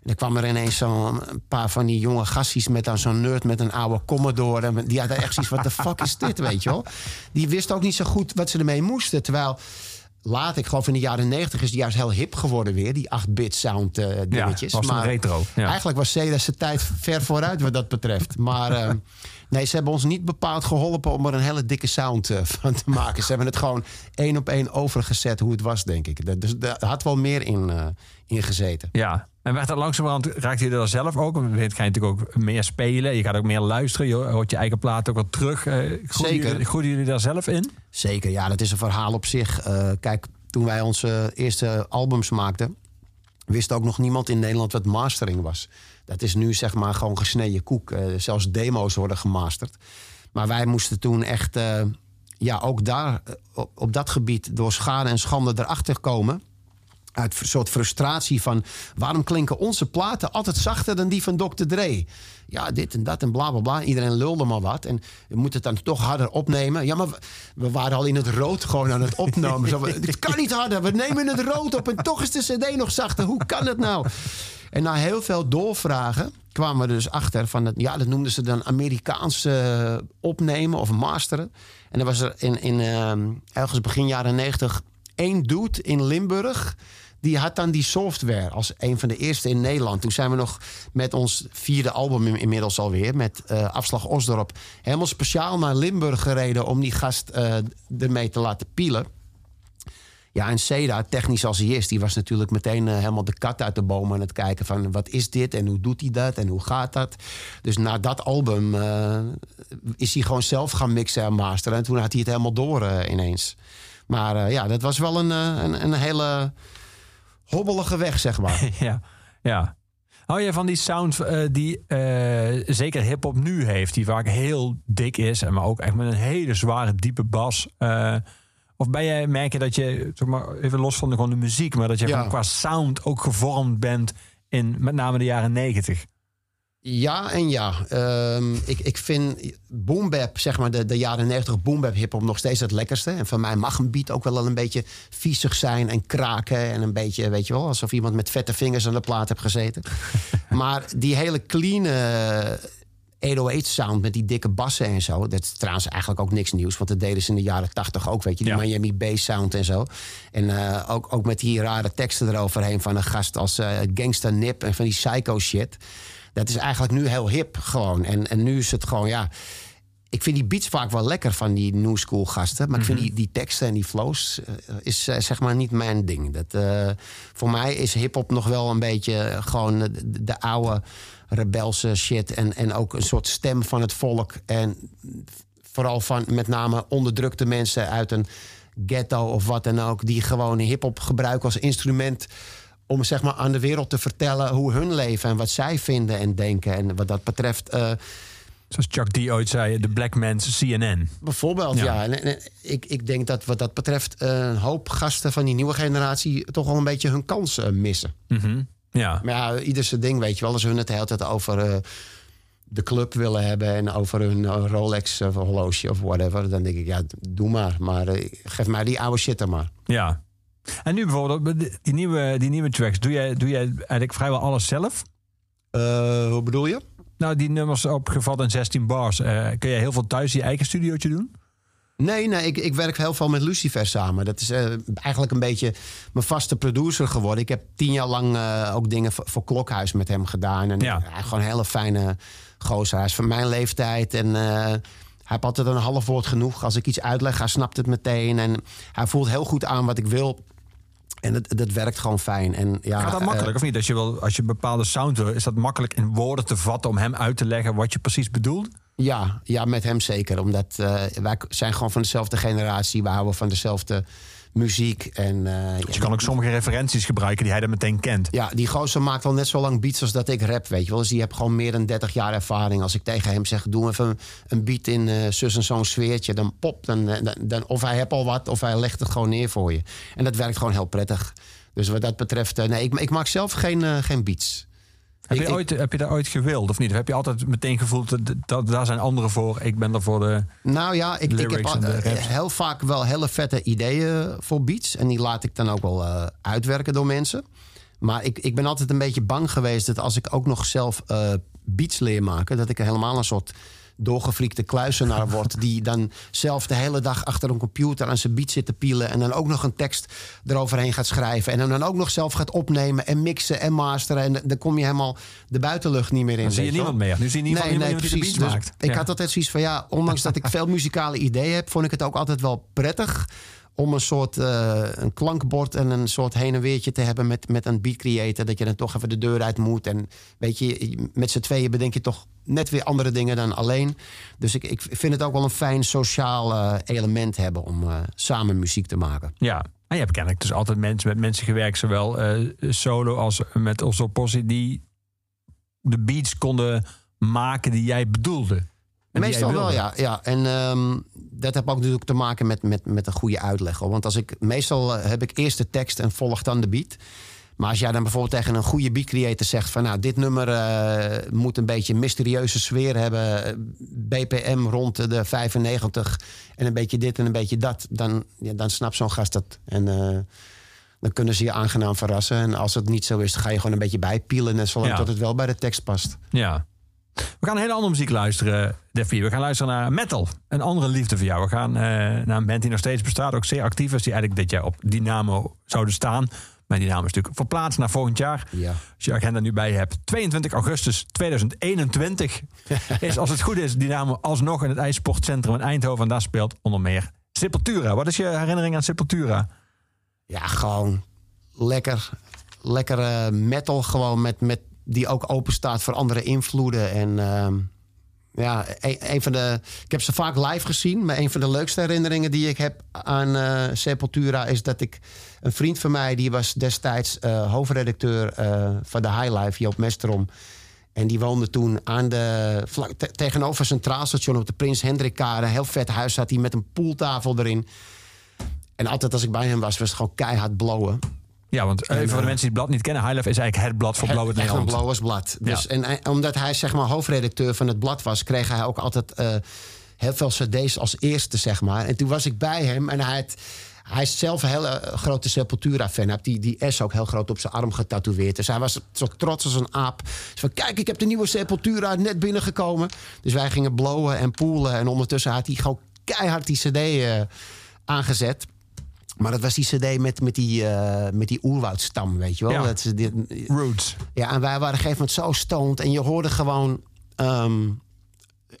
En dan kwam er ineens zo'n paar van die jonge gasties... met dan zo'n nerd met een oude Commodore. En die hadden echt zoiets, wat de fuck is dit, weet je wel? Die wisten ook niet zo goed wat ze ermee moesten. Terwijl laat ik geloof in de jaren 90 is die juist heel hip geworden weer. Die 8-bit sound eh, dingetjes. was toen maar retro, ja. eigenlijk was zijn tijd ver vooruit wat dat betreft. Maar eh, nee, ze hebben ons niet bepaald geholpen om er een hele dikke sound eh, van te maken. Ze hebben het gewoon één op één overgezet hoe het was, denk ik. Dus daar had wel meer in, in gezeten. Ja. En werd dat langzamerhand, raakte je er zelf ook? Want je ga je natuurlijk ook meer spelen. Je gaat ook meer luisteren. Je hoort je eigen plaat ook wat terug. Groeien Zeker. Jullie, groeien jullie daar zelf in? Zeker, ja, dat is een verhaal op zich. Eh, kijk, toen wij onze eerste albums maakten, wist ook nog niemand in Nederland wat mastering was. Dat is nu zeg maar gewoon gesneden koek. Eh, zelfs demo's worden gemasterd. Maar wij moesten toen echt, ja, ook daar op, op dat gebied door schade en schande erachter komen. Uit een soort frustratie van waarom klinken onze platen altijd zachter dan die van Dr. Dre? Ja, dit en dat en bla bla bla. Iedereen lulde maar wat. En we moeten het dan toch harder opnemen. Ja, maar we, waren al in het rood gewoon aan het opnemen. Zo, het kan niet harder. We nemen het rood op en toch is de CD nog zachter. Hoe kan het nou? En na heel veel doorvragen kwamen we dus achter van het, ja, dat noemden ze dan Amerikaans eh, opnemen of masteren. En dan was er in, in ehm, ergens begin jaren 90 één dude in Limburg. Die had dan die software als een van de eerste in Nederland. Toen zijn we nog met ons vierde album in- inmiddels alweer... met eh, Afslag Osdorp... helemaal speciaal naar Limburg gereden... om die gast eh, ermee te laten pielen. Ja, en Seda, technisch als hij is... die was natuurlijk meteen eh, helemaal de kat uit de boom aan het kijken... van wat is dit en hoe doet hij dat en hoe gaat dat. Dus na dat album is hij gewoon zelf gaan mixen en masteren. En toen had hij het helemaal door ineens. Maar eh, ja, dat was wel een, eh, een, een hele hobbelige weg, zeg maar. (laughs) ja. ja. Hou je van die sound eh, die zeker hip-hop nu heeft, die vaak heel dik is, en maar ook echt met een hele zware, diepe bas? of ben jij, merk je dat je, zeg maar, even los van de, gewoon de muziek, maar dat je Ja. qua sound ook gevormd bent in met name de jaren negentig? Ja en ja. Ehm, ik, ik vind boombap, zeg maar de, de jaren 90 boombap hip-hop nog steeds het lekkerste. En van mij mag een beat ook wel een beetje viezig zijn en kraken. En een beetje, weet je wel, alsof iemand met vette vingers aan de plaat heeft gezeten. (laughs) maar die hele clean eh, 808 sound met die dikke bassen en zo. Dat is trouwens eigenlijk ook niks nieuws. Want dat deden ze in de jaren 80 ook, weet je. Die Ja. Miami bass sound en zo. En eh, ook, ook met die rare teksten eroverheen van een gast als eh Gangsta Nip en van die psycho shit. Dat is eigenlijk nu heel hip gewoon. En, en nu is het gewoon, ja... Ik vind die beats vaak wel lekker van die new school gasten. Maar ik vind die, die teksten en die flows eh, is eh, zeg maar niet mijn ding. Dat, eh, voor mij is hip-hop nog wel een beetje gewoon de, de oude rebelse shit. En, en ook een soort stem van het volk. En vooral van met name onderdrukte mensen uit een ghetto of wat dan ook. Die gewoon hip-hop gebruiken als instrument. Om zeg maar aan de wereld te vertellen hoe hun leven en wat zij vinden en denken. En wat dat betreft. eh, Zoals Chuck D ooit zei, de Black Man's CNN. Bijvoorbeeld, Ja. ja. En, en ik, ik denk dat wat dat betreft eh, een hoop gasten van die nieuwe generatie toch wel een beetje hun kans eh, missen. Mhm. Ja. Maar ja, ieder zijn ding, weet je wel. Als hun het de hele tijd over de club willen hebben en over hun Rolex of horloge of whatever, dan denk ik, ja, doe maar. Maar geef mij die oude shit er maar. Ja. En nu bijvoorbeeld, die nieuwe, die nieuwe tracks, doe jij, doe jij eigenlijk vrijwel alles zelf? Eh, hoe bedoel je? Nou, die nummers opgevat in 16 bars. eh, kun je heel veel thuis je eigen studiootje doen? Nee, nee ik, ik werk heel veel met Lucifer samen. Dat is eh, eigenlijk een beetje mijn vaste producer geworden. Ik heb tien jaar lang ook dingen voor, voor Klokhuis met hem gedaan. En Ja. gewoon een hele fijne gozer. Hij is van mijn leeftijd en... hij heeft altijd een half woord genoeg. Als ik iets uitleg, hij snapt het meteen. En hij voelt heel goed aan wat ik wil. En dat, dat werkt gewoon fijn. En, ja, Gaat dat eh, makkelijk of niet? Als je, wil, als je een bepaalde sound wil, is dat makkelijk in woorden te vatten om hem uit te leggen wat je precies bedoelt? Ja, ja, met hem zeker. Omdat eh, wij zijn gewoon van dezelfde generatie. We houden van dezelfde muziek. En, eh, Dus je kan ook sommige referenties gebruiken die hij dan meteen kent. Ja, die gozer maakt al net zo lang beats als dat ik rap, weet je wel. Dus die heeft gewoon meer dan 30 jaar ervaring. Als ik tegen hem zeg, doe even een beat in eh zus en zo'n sfeertje... dan pop, dan, eh, dan, dan, of hij heeft al wat, of hij legt het gewoon neer voor je. En dat werkt gewoon heel prettig. Dus wat dat betreft, nee, ik, ik maak zelf geen, geen beats. Heb, Ik- je ik- ooit, heb je dat ooit gewild of niet? Of heb je altijd meteen gevoeld dat, dat daar zijn anderen voor, ik ben er voor de... Nou ja, ik, ik heb al- heel vaak wel hele vette ideeën voor beats. En die laat ik dan ook wel eh, uitwerken door mensen. Maar ik, ik ben altijd een beetje bang geweest dat als ik ook nog zelf eh, beats leer maken, dat ik helemaal een soort doorgefriekte kluisenaar (laughs) word. Die dan zelf de hele dag achter een computer aan zijn beat zit te pielen. En dan ook nog een tekst eroverheen gaat schrijven. En hem dan ook nog zelf gaat opnemen en mixen en masteren. En dan kom je helemaal de buitenlucht niet meer in. Dan zie je niemand meer. Nu zie je geval nee, nee, de precies. Dus ik had altijd zoiets van ja, ondanks dat ik veel muzikale ideeën heb, vond ik het ook altijd wel prettig om een soort eh, een klankbord en een soort heen en weertje te hebben met, met een beat creator. Dat je dan toch even de deur uit moet. En weet je, met z'n tweeën bedenk je toch net weer andere dingen dan alleen. Dus ik, ik vind het ook wel een fijn sociaal eh, element hebben om eh, samen muziek te maken. Ja, en je hebt kennelijk dus altijd mensen, met mensen gewerkt, zowel solo als met onze possie, die de beats konden maken die jij bedoelde. Meestal wel, ja. ja. En ehm, dat heeft ook natuurlijk te maken met, met, met een goede uitleg. Hoor. Want als ik, meestal eh, heb ik eerst de tekst en volg dan de beat. Maar als jij dan bijvoorbeeld tegen een goede beat creator zegt... van nou, dit nummer eh, moet een beetje een mysterieuze sfeer hebben... eh, BPM rond de 95 en een beetje dit en een beetje dat... dan, ja, dan snapt zo'n gast dat. En dan kunnen ze je aangenaam verrassen. En als het niet zo is, dan ga je gewoon een beetje bijpielen... en zolang Ja. tot het wel bij de tekst past. Ja. We gaan een hele andere muziek luisteren, Deffy. We gaan luisteren naar metal. Een andere liefde voor jou. We gaan eh, naar een band die nog steeds bestaat. Ook zeer actief is. Die eigenlijk dit jaar op Dynamo zouden staan. Maar Dynamo is natuurlijk verplaatst naar volgend jaar. Ja. Als je je agenda nu bij je hebt. 22 augustus 2021 (laughs) is als het goed is Dynamo alsnog in het IJssportcentrum in Eindhoven. En daar speelt onder meer Sepultura. Wat is je herinnering aan Sepultura? Ja, gewoon lekker, lekkere metal gewoon met, met die ook open staat voor andere invloeden. En ehm, ja, een, een van de. Ik heb ze vaak live gezien, maar een van de leukste herinneringen die ik heb aan eh, Sepultura is dat ik een vriend van mij, die was destijds eh, hoofdredacteur eh, van de High Life, Joop Mestrom. En die woonde toen aan de, tegenover Centraal Station op de Prins Hendrikkade. Een heel vet huis had hij met een poeltafel erin. En altijd als ik bij hem was, was het gewoon keihard blowen. Ja, want even voor de mensen die het blad niet kennen. High Life is eigenlijk het blad voor Blauw het Echt een Nederland. blauwersblad. Dus, Ja. en, hij- omdat hij zeg maar hoofdredacteur van het blad was, kreeg hij ook altijd eh, heel veel cd's als eerste, zeg maar. En toen was ik bij hem en hij, had, hij is zelf een hele eh, grote Sepultura-fan. Hij heeft die, die S ook heel groot op zijn arm getatoeëerd. Dus hij was zo trots als een aap. Dus van, kijk, ik heb de nieuwe Sepultura net binnengekomen. Dus wij gingen blowen en poelen. En ondertussen had hij gewoon keihard die cd eh, aangezet. Maar dat was die cd met, met die, eh, met die oerwoudstam, weet je wel. Ja. Dat, Roots. ja, en wij waren op een gegeven moment zo stoned. En je hoorde gewoon, ehm,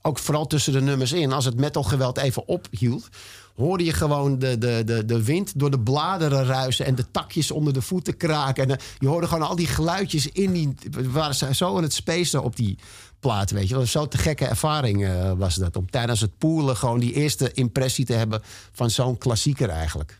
ook vooral tussen de nummers in... als het metalgeweld even ophield... hoorde je gewoon de, de, de, de wind door de bladeren ruisen... en de takjes onder de voeten kraken. En eh, je hoorde gewoon al die geluidjes in die... We waren zo aan het spacen op die plaat, weet je wel. Zo'n te gekke ervaring eh, was dat. Om tijdens het poelen gewoon die eerste impressie te hebben... van zo'n klassieker eigenlijk.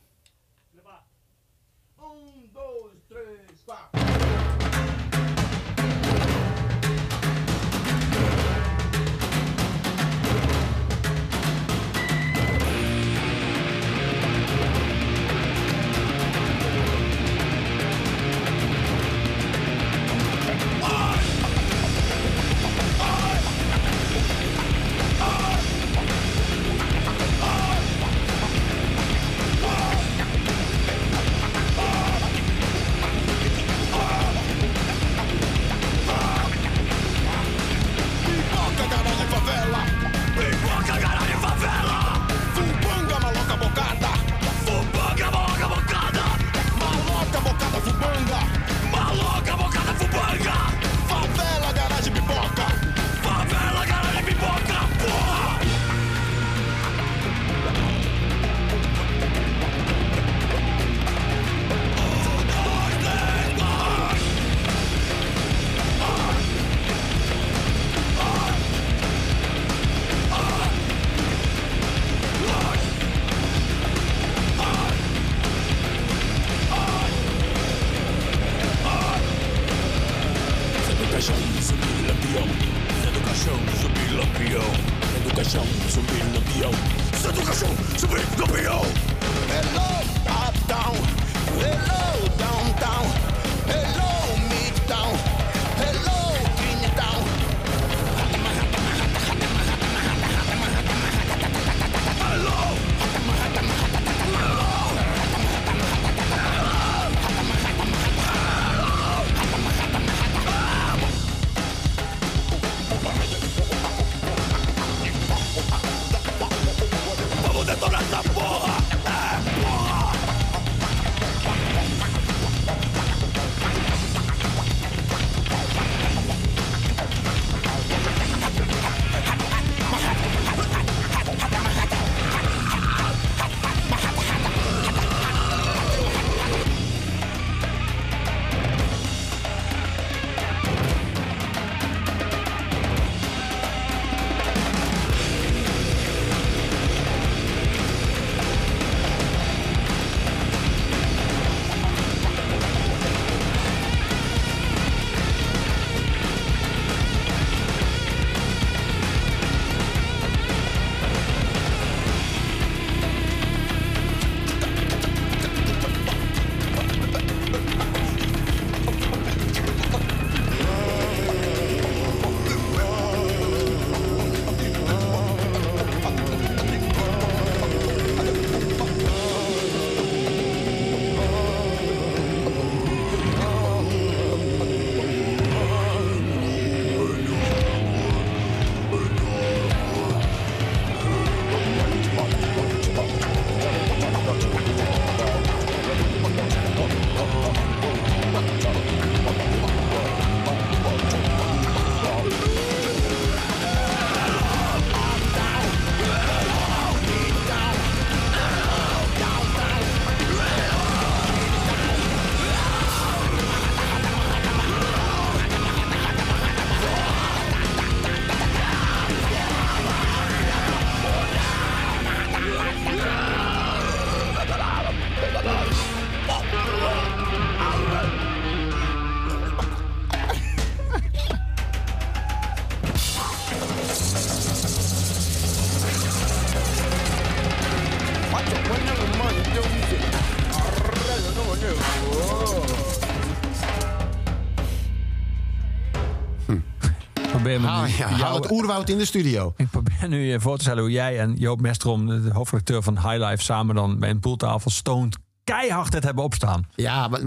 probeer me Haal, nu ja, jou- het oerwoud in de studio. Ik probeer nu je voor te stellen hoe jij en Joop Mestrom, de hoofdredacteur van High Life, samen dan bij een poeltafel stoned keihard het hebben opstaan. Ja, maar,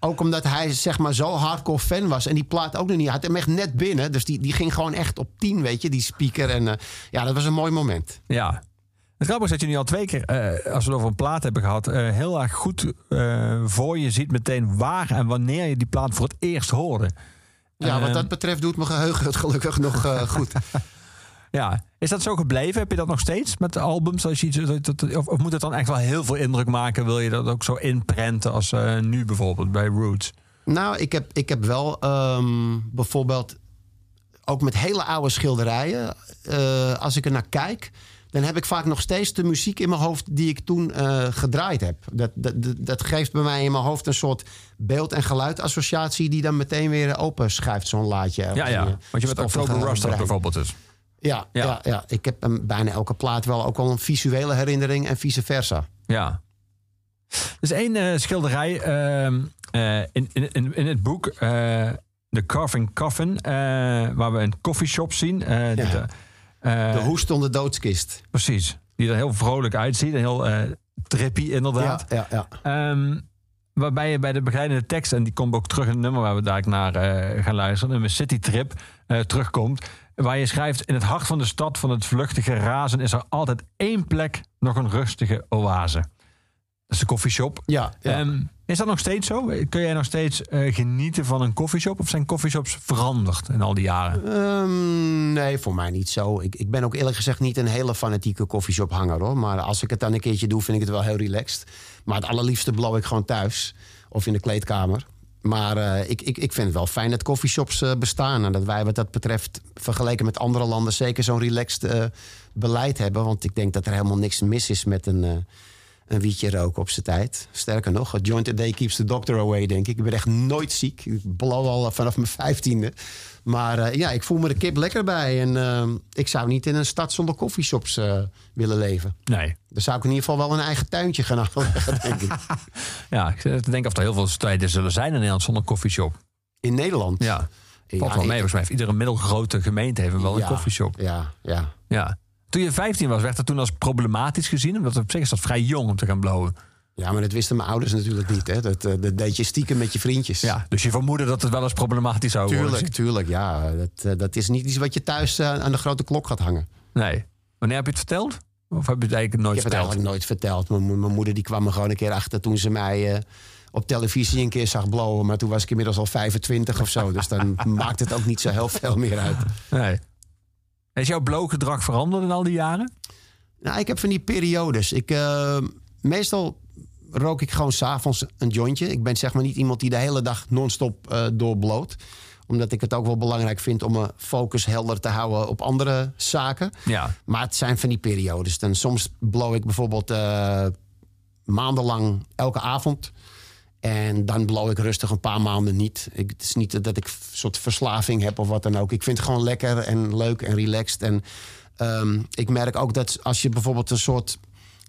ook omdat hij zeg maar zo hardcore fan was. En die plaat ook nog niet. Hij had hem echt net binnen. Dus die, die ging gewoon echt op 10, weet je, die speaker. En eh, ja, dat was een mooi moment. Ja. Het grappige is dat je nu al twee keer, eh, als we het over een plaat hebben gehad, eh, heel erg goed voor je ziet meteen waar en wanneer je die plaat voor het eerst hoorde. Ja, wat dat betreft doet mijn geheugen het gelukkig nog eh, (laughs) goed. Ja, is dat zo gebleven? Heb je dat nog steeds met de albums? Als je iets, of, of moet het dan echt wel heel veel indruk maken? Wil je dat ook zo inprenten als eh, nu bijvoorbeeld bij Roots? Nou, ik heb, ik heb wel ehm, bijvoorbeeld ook met hele oude schilderijen. eh, als ik er naar kijk, dan heb ik vaak nog steeds de muziek in mijn hoofd die ik toen eh, gedraaid heb. Dat, dat, dat, geeft bij mij in mijn hoofd een soort beeld- en geluidassociatie die dan meteen weer open schuift, zo'n laadje. Ja, ja. Eh, Want je bent stoffige October Rust brein. bijvoorbeeld dus. Ja, Ja. ja. Ja, ik heb bijna elke plaat wel ook wel een visuele herinnering en vice versa. Ja. Er is één eh, schilderij ehm, eh, in, in, in, in het boek, eh The Carving Coffin, eh, waar we een coffeeshop zien. eh, Ja. eh, De hoest om de doodskist. Precies. Die er heel vrolijk uitziet. Heel eh trippy inderdaad. Ja, ja, ja. Ehm, waarbij je bij de begeleidende tekst, en die komt ook terug in het nummer waar we daar naar eh, gaan luisteren, nummer City Trip, eh, terugkomt. Waar je schrijft: In het hart van de stad van het vluchtige razen is er altijd één plek, nog een rustige oase. Dat is de koffieshop. Ja, ja. Ehm, is dat nog steeds zo? Kun jij nog steeds eh, genieten van een koffieshop? Of zijn koffieshops veranderd in al die jaren? Ehm, nee, voor mij niet zo. Ik, ik ben ook eerlijk gezegd niet een hele fanatieke koffieshophanger hoor. Maar als ik het dan een keertje doe, vind ik het wel heel relaxed. Maar het allerliefste blow ik gewoon thuis of in de kleedkamer. Maar eh, ik, ik, ik vind het wel fijn dat koffieshops eh, bestaan. En dat wij wat dat betreft, vergeleken met andere landen, zeker zo'n relaxed beleid hebben. Want ik denk dat er helemaal niks mis is met een, een wietje roken op zijn tijd. Sterker nog, a joint a day keeps the doctor away, denk ik. Ik ben echt nooit ziek. Ik blow al vanaf mijn vijftiende. Maar eh, ja, ik voel me de kip lekker bij. En eh, ik zou niet in een stad zonder koffieshops eh, willen leven. Nee. Dan zou ik in ieder geval wel een eigen tuintje gaan (laughs) denk ik. Ja, ik denken of er heel veel steden zullen zijn in Nederland zonder koffieshop. In Nederland? Ja. Valt wel mee, volgens mij iedere middelgrote gemeente heeft wel een koffieshop. Ja, ja. Ja. Toen je 15 was, werd dat toen als problematisch gezien? Omdat op zich is dat vrij jong om te gaan blowen. Ja, maar dat wisten mijn ouders natuurlijk niet. Hè. Dat, eh, dat deed je stiekem met je vriendjes. Ja, dus je vermoedde dat het wel eens problematisch zou worden. Tuurlijk, tuurlijk. Ja, dat, eh, dat is niet iets wat je thuis eh, aan de grote klok gaat hangen. Nee. Wanneer heb je het verteld? Of heb je het eigenlijk nooit ik heb het verteld? eigenlijk nooit verteld. Mijn, mo- mijn moeder die kwam er gewoon een keer achter toen ze mij op televisie een keer zag blowen. Maar toen was ik inmiddels al 25 of zo. Dus dan (laughs) maakt het ook niet zo heel veel meer uit. Nee. Is jouw blowgedrag veranderd in al die jaren? Nou, ik heb van die periodes. Ik, eh, meestal rook ik gewoon s'avonds een jointje. Ik ben zeg maar niet iemand die de hele dag non-stop eh doorbloot. Omdat ik het ook wel belangrijk vind om mijn focus helder te houden op andere zaken. Ja. Maar het zijn van die periodes. Dan soms blow ik bijvoorbeeld eh, maandenlang elke avond. En dan blow ik rustig een paar maanden niet. Ik, het is niet dat ik een soort verslaving heb of wat dan ook. Ik vind het gewoon lekker en leuk en relaxed. En ehm, ik merk ook dat als je bijvoorbeeld een soort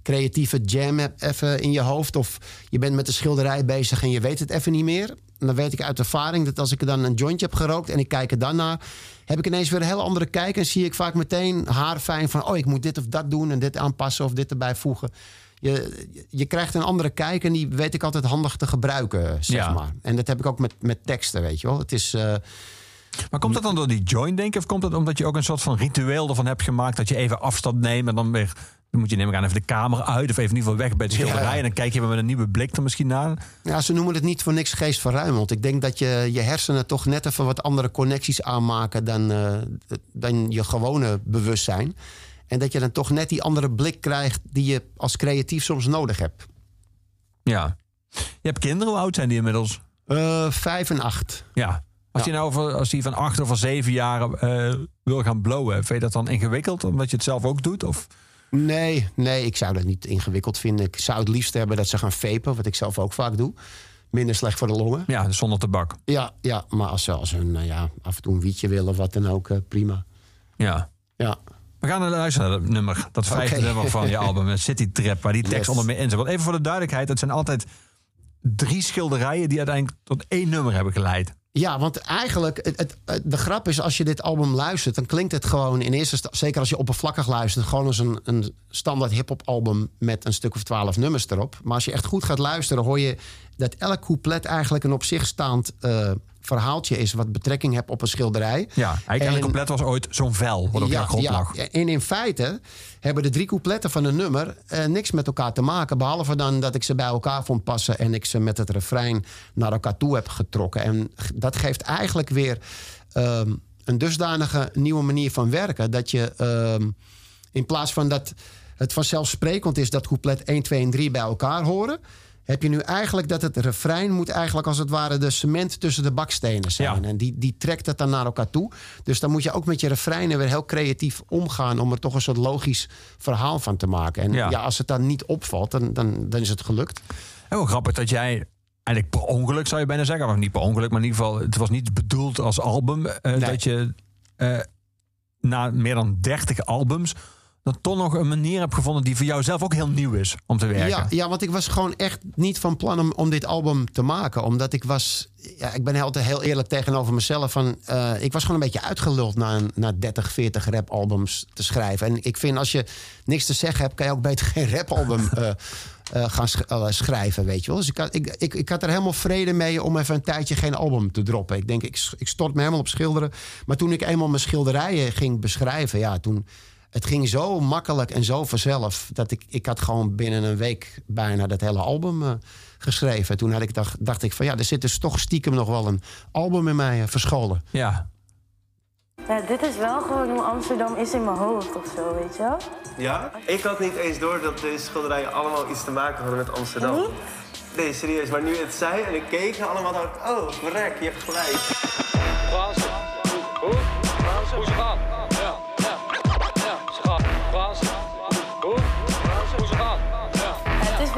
creatieve jam hebt even in je hoofd... of je bent met een schilderij bezig en je weet het even niet meer... dan weet ik uit ervaring dat als ik dan een jointje heb gerookt... en ik kijk er dan naar, heb ik ineens weer een hele andere kijk... en zie ik vaak meteen haarfijn van... oh, ik moet dit of dat doen en dit aanpassen of dit erbij voegen... Je, je krijgt een andere kijk en die weet ik altijd handig te gebruiken, zeg Ja. maar. En dat heb ik ook met, met teksten, weet je wel. Het is... eh, Maar komt dat dan door die joint, denk ik? Of komt dat omdat je ook een soort van ritueel ervan hebt gemaakt... dat je even afstand neemt en dan weer... Dan moet je neem ik aan even de kamer uit of even in ieder geval weg bij het schilderij... Ja. en dan kijk je weer met een nieuwe blik er misschien naar. Ja, ze noemen het niet voor niks geestverruimend. Ik denk dat je je hersenen toch net even wat andere connecties aanmaken dan, eh, dan je gewone bewustzijn. En dat je dan toch net die andere blik krijgt die je als creatief soms nodig hebt. Ja. Je hebt kinderen, hoe oud zijn die inmiddels? Eh, vijf en acht. Ja. Als, die nou voor, als die van acht of van zeven jaar eh, wil gaan blowen... vind je dat dan ingewikkeld omdat je het zelf ook doet? Of? Nee, nee, ik zou dat niet ingewikkeld vinden. Ik zou het liefst hebben dat ze gaan vapen, wat ik zelf ook vaak doe. Minder slecht voor de longen. Ja, zonder tabak. Ja, ja maar als ze als hun, nou ja, af en toe een wietje willen of wat dan ook, eh, prima. Ja. Ja. We gaan naar luisteren naar dat nummer. Dat vijfde nummer van je album, met City Trap, waar die tekst Yes. onder meer in zit. Want even voor de duidelijkheid, het zijn altijd drie schilderijen die uiteindelijk tot één nummer hebben geleid. Ja, want eigenlijk, het, de grap is als je dit album luistert, dan klinkt het gewoon in eerste instantie, zeker als je oppervlakkig luistert, gewoon als een, een standaard hip-hop album met een stuk of twaalf nummers erop. Maar als je echt goed gaat luisteren, hoor je dat elk couplet eigenlijk een op zich staand eh, verhaaltje is wat betrekking heeft op een schilderij. Ja, eigenlijk En- couplet was ooit zo'n vel wat op jouw grond lag. En in feite hebben de drie coupletten van een nummer eh, niks met elkaar te maken. Behalve dan dat ik ze bij elkaar vond passen en ik ze met het refrein naar elkaar toe heb getrokken. En dat geeft eigenlijk weer ehm, een dusdanige nieuwe manier van werken. Dat je ehm, in plaats van dat het vanzelfsprekend is dat couplet 1, 2 en 3 bij elkaar horen. Heb je nu eigenlijk dat het refrein moet eigenlijk als het ware de cement tussen de bakstenen zijn. En die, die trekt het dan naar elkaar toe. Dus dan moet je ook met je refreinen weer heel creatief omgaan om er toch een soort logisch verhaal van te maken. En Ja. ja, als het dan niet opvalt, dan, dan, dan is het gelukt. En wel grappig dat jij eigenlijk per ongeluk zou je bijna zeggen, of niet per ongeluk, maar in ieder geval, het was niet bedoeld als album, eh, dat je eh, na meer dan 30 albums dan toch nog een manier hebt gevonden die voor jou zelf ook heel nieuw is om te werken. Ja, ja, want ik was gewoon echt niet van plan om, om dit album te maken. Omdat ik was... Ja, ik ben altijd heel eerlijk tegenover mezelf. Van, eh, ik was gewoon een beetje uitgeluld na, een- na 30, 40 rapalbums te schrijven. En ik vind als je niks te zeggen hebt... kan je ook beter geen rapalbum (laughs) eh, gaan sch- schrijven, weet je wel. Dus ik had, ik, ik, ik had er helemaal vrede mee om even een tijdje geen album te droppen. Ik denk, ik, ik stort me helemaal op schilderen. Maar toen ik eenmaal mijn schilderijen ging beschrijven... ja, toen... Het ging zo makkelijk en zo vanzelf. Dat ik, ik had gewoon binnen een week bijna dat hele album eh, geschreven. Toen had ik dacht, dacht ik van ja, er zit dus toch stiekem nog wel een album in mij eh, verscholen. Ja. Ja, dit is wel gewoon hoe Amsterdam is in mijn hoofd of zo, weet je wel? Ja? Ik had niet eens door dat deze schilderijen allemaal iets te maken hadden met Amsterdam. Nee, serieus. Maar nu het zei en ik keek naar allemaal, dacht ik, oh, verrek, je hebt gelijk. Frans, hoe? Frans, hoe ze gaan?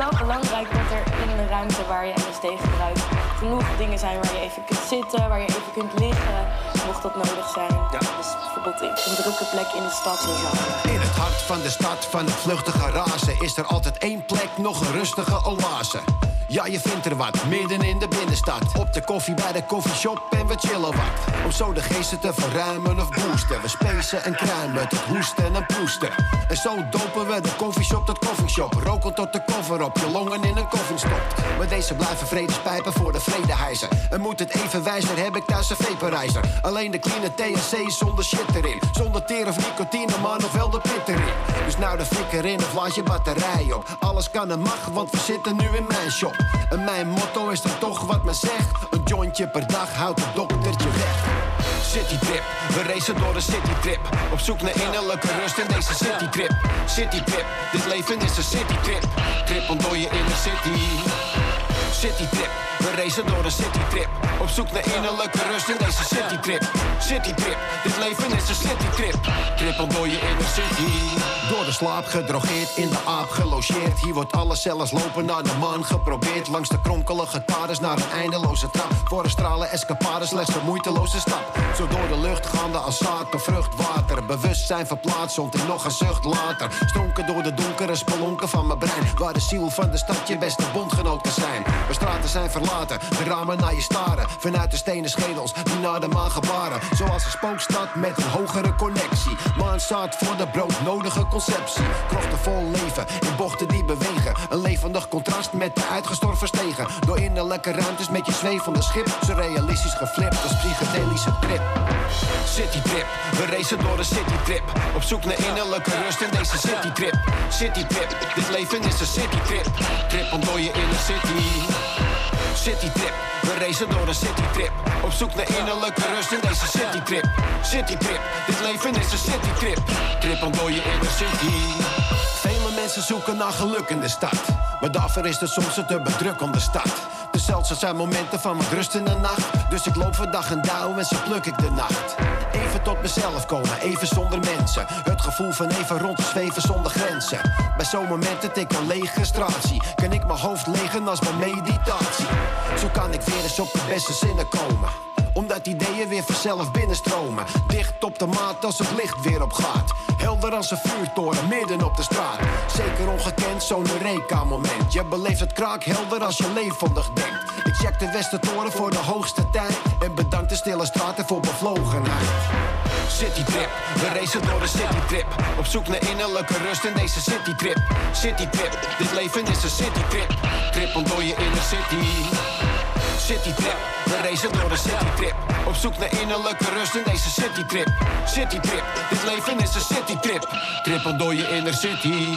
Hoe ze gaan? Ja. Het is ruimte waar je MST gebruikt genoeg dingen zijn waar je even kunt zitten, waar je even kunt liggen, mocht dat nodig zijn. Dus bijvoorbeeld in een drukke plek in de stad. In het hart van de stad van het vluchtige razen is er altijd één plek, nog een rustige oase. Ja, je vindt er wat, midden in de binnenstad. Op de koffie bij de koffieshop en we chillen wat. Om zo de geesten te verruimen of boosten. We spacen en kruimen tot hoesten en proesten. En zo dopen we de koffieshop tot koffieshop. Roken tot de koffer op, je longen in een koffing stopt. Maar deze blijven vredespijpen voor de vredeheiser. En moet het even wijzer, heb ik thuis een vaporizer. Alleen de clean THC zonder shit erin. Zonder teer of nicotine, maar nog wel de pit erin. Dus nou de fik erin of laat je batterij op. Alles kan en mag, want we zitten nu in mijn shop. En mijn motto is dan toch wat men zegt. Een jointje per dag houdt het doktertje weg. Citytrip, we racen door een citytrip. Op zoek naar innerlijke rust in deze citytrip. Citytrip, dit leven is een citytrip. Trip om door je inner city. Citytrip, we racen door een citytrip. Op zoek naar innerlijke rust in deze citytrip. Citytrip, dit leven is een citytrip. Trip om door je inner city. Door de slaap gedrogeerd, in de aap gelogeerd. Hier wordt alles zelfs lopen naar de man geprobeerd. Langs de kronkelige kaders naar een eindeloze trap. Voor een stralen escapade slechts een moeiteloze stap. Zo door de lucht gaande als zaad of vruchtwater. Bewustzijn verplaatst zonder nog een zucht later. Stronken door de donkere spelonken van mijn brein. Waar de ziel van de stad je beste bondgenoot kan zijn. Waar straten zijn verlaten, de ramen naar je staren. Vanuit de stenen schedels die naar de maan gebaren. Zoals een spookstad met een hogere connectie. Maan staat voor de broodnodige conceptie. Vol leven in bochten die bewegen. Een levendig contrast met de uitgestorven stegen. Door innerlijke ruimtes met je zwevende schip. Zo realistisch geflipt als psychedelische trip. Citytrip, we racen door de citytrip. Op zoek naar innerlijke rust in deze citytrip. Citytrip, dit leven is een citytrip. Trip om door je inner city. Citytrip, we racen door een citytrip. Op zoek naar innerlijke rust in deze citytrip. Citytrip, dit leven is een citytrip. Trip om door je inner city. Mensen zoeken naar geluk in de stad. Maar daarvoor is het soms een te bedrukkende stad. De zeldzaam zijn momenten van wat rust in de nacht. Dus ik loop voor dag en dauw en zo pluk ik de nacht. Even tot mezelf komen, even zonder mensen. Het gevoel van even rond te zweven zonder grenzen. Bij zo'n momenten tik een legistratie. Kan ik mijn hoofd legen als bij meditatie. Zo kan ik weer eens op de beste zinnen komen omdat ideeën weer vanzelf binnenstromen. Dicht op de maat als het licht weer opgaat. Helder als een vuurtoren midden op de straat. Zeker ongekend, zo'n Eureka-moment. Je beleeft het kraakhelder als je levendig denkt. Ik check de Westertoren voor de hoogste tijd. En bedank de stille straten voor bevlogenheid. Citytrip, we racen door de citytrip. Op zoek naar innerlijke rust in deze citytrip. Citytrip, dit leven is een citytrip. Trip om door je inner city. Citytrip, we racen door de citytrip. Op zoek naar innerlijke rust in deze citytrip. Citytrip, dit leven is een citytrip. Trip om door je inner city.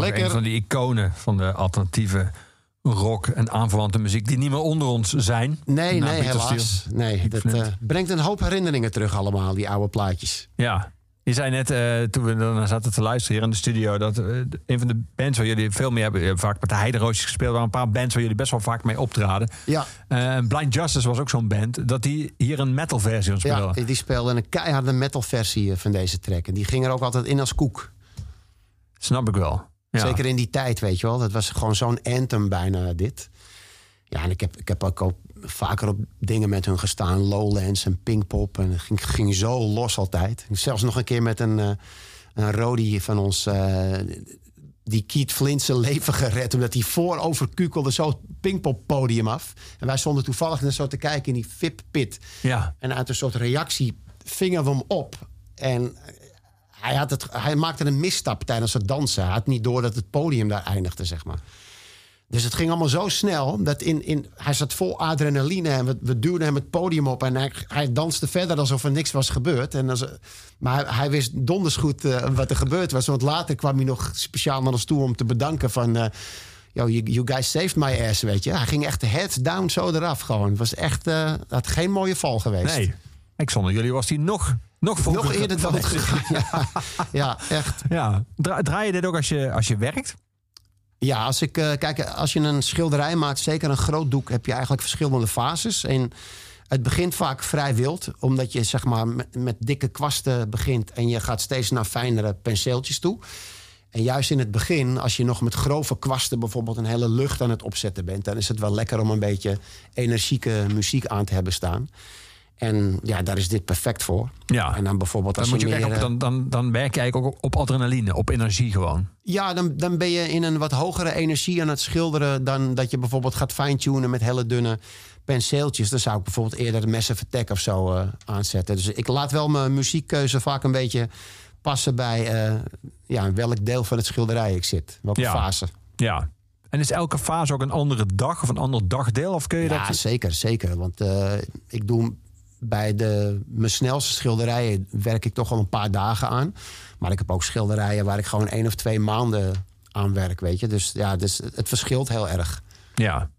Nog Lekker. een van die iconen van de alternatieve rock en aanverwante muziek die niet meer onder ons zijn. Nee, nee, Peter helaas. Nee, dat eh, brengt een hoop herinneringen terug allemaal, die oude plaatjes. Ja. Je zei net, eh, toen we zaten te luisteren hier in de studio, dat eh, een van de bands waar jullie veel mee hebben, vaak met de Heideroosjes gespeeld, waren een paar bands waar jullie best wel vaak mee optraden. Ja. Blind Justice was ook zo'n band, dat die hier een metal versie aan spelen. Ja, die speelde een keiharde metal versie van deze track. En die ging er ook altijd in als koek. Snap ik wel. Ja. Zeker in die tijd, weet je wel. Dat was gewoon zo'n anthem bijna, dit. Ja, en ik heb, ik heb ook al vaker op dingen met hun gestaan. Lowlands en Pinkpop. En het ging, ging zo los altijd. Zelfs nog een keer met een, eh een roadie van ons... eh, die Keith Flint zijn leven gered... omdat hij voorover kukelde zo het Pinkpop podium af. En wij stonden toevallig net zo te kijken in die VIP-pit. Ja. En uit een soort reactie vingen we hem op. En hij, had hij maakte een misstap tijdens het dansen. Hij had niet door dat het podium daar eindigde, zeg maar. Dus het ging allemaal zo snel. Dat in, in, hij zat vol adrenaline en we, we duwden hem het podium op. En hij, hij danste verder alsof er niks was gebeurd. En als, maar hij, wist donders goed eh, wat er gebeurd was. Want later kwam hij nog speciaal naar ons toe om te bedanken van... eh, Yo, you, guys saved my ass, weet je. Hij ging echt heads down zo eraf gewoon. Het was echt uh, had geen mooie val geweest. Nee. Ik zonder jullie was hij nog, nog. Nog eerder dood (laughs) gegaan. Ja, ja, echt. Ja. Dra draai je dit ook als je, als je werkt? Ja, als ik uh, kijk, als je een schilderij maakt, zeker een groot doek, heb je eigenlijk verschillende fases. En het begint vaak vrij wild, omdat je zeg maar met, met dikke kwasten begint en je gaat steeds naar fijnere penseeltjes toe. En juist in het begin, als je nog met grove kwasten bijvoorbeeld een hele lucht aan het opzetten bent, dan is het wel lekker om een beetje energieke muziek aan te hebben staan. En ja, daar is dit perfect voor. Ja. En dan bijvoorbeeld als dan, moet je meer, op, eh, dan, dan, dan werk je eigenlijk ook op adrenaline, op energie gewoon. Ja, dan, dan ben je in een wat hogere energie aan het schilderen... dan dat je bijvoorbeeld gaat fine-tunen met hele dunne penseeltjes. Dan zou ik bijvoorbeeld eerder Massive Attack of zo uh, aanzetten. Dus ik laat wel mijn muziekkeuze vaak een beetje passen bij... Uh, ja, welk deel van het schilderij ik zit. Welke ja. fase. Ja. En is elke fase ook een andere dag of een ander dagdeel? Of kun je ja, dat... zeker, zeker. Want uh, ik doe bij de, mijn snelste schilderijen werk ik toch wel een paar dagen aan. Maar ik heb ook schilderijen waar ik gewoon één of twee maanden aan werk, weet je. Dus ja, dus het verschilt heel erg. Ja.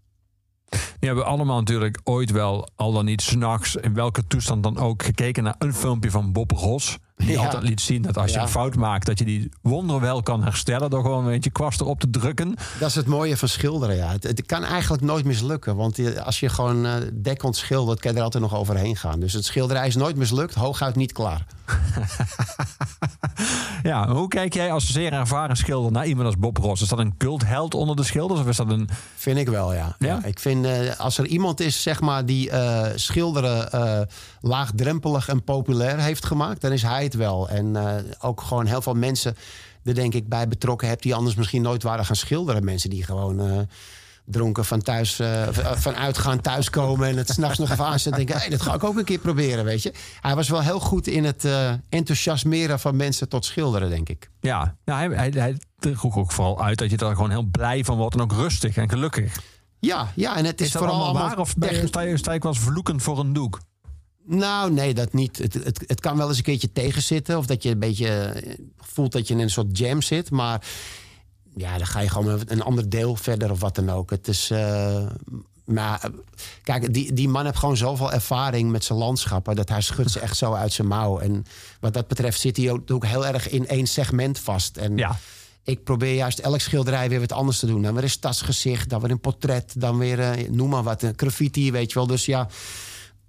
We hebben allemaal natuurlijk ooit wel, al dan niet s'nachts, in welke toestand dan ook, gekeken naar een filmpje van Bob Ross. Die Ja. altijd liet zien dat als je Ja. een fout maakt, dat je die wonderwel kan herstellen door gewoon een beetje kwast erop te drukken. Dat is het mooie van schilderen, ja. Het, het kan eigenlijk nooit mislukken. Want als je gewoon eh dekkend schildert, kan je er altijd nog overheen gaan. Dus het schilderij is nooit mislukt, hooguit niet klaar. (laughs) Ja, hoe kijk jij als zeer ervaren schilder naar iemand als Bob Ross? Is dat een cultheld onder de schilders? Of is dat een. Vind ik wel, ja. Ja? ik vind eh, als er iemand is, zeg maar, die eh, schilderen laagdrempelig en populair heeft gemaakt, dan is hij het wel. En eh, ook gewoon heel veel mensen er denk ik bij betrokken hebt die anders misschien nooit waren gaan schilderen. Mensen die gewoon eh, dronken van thuis, eh, van uitgaan thuiskomen en het (laughs) s'nachts nog even aanzetten. Denken, hey, dat ga ik ook een keer proberen, weet je. Hij was wel heel goed in het enthousiasmeren van mensen tot schilderen, denk ik. Ja, ja hij, hij, hij droeg ook vooral uit dat je er gewoon heel blij van wordt en ook rustig en gelukkig. Ja, ja en het is, Is dat vooral allemaal waar? allemaal Of ben je, sta, je, sta ik wel eens vloekend voor een doek? Nou, nee, dat niet. Het, het, het kan wel eens een keertje tegenzitten. Of dat je een beetje eh, voelt dat je in een soort jam zit. Maar ja, dan ga je gewoon een ander deel verder of wat dan ook. Het is. eh, maar eh, kijk, die, die man heeft gewoon zoveel ervaring met zijn landschappen. dat hij schudt ze echt zo uit zijn mouw. En wat dat betreft zit hij ook, ook heel erg in één segment vast. En Ja. ik probeer juist elk schilderij weer wat anders te doen. Dan weer een stadsgezicht, dan weer een portret, dan weer, noem maar wat, een graffiti, weet je wel. Dus ja,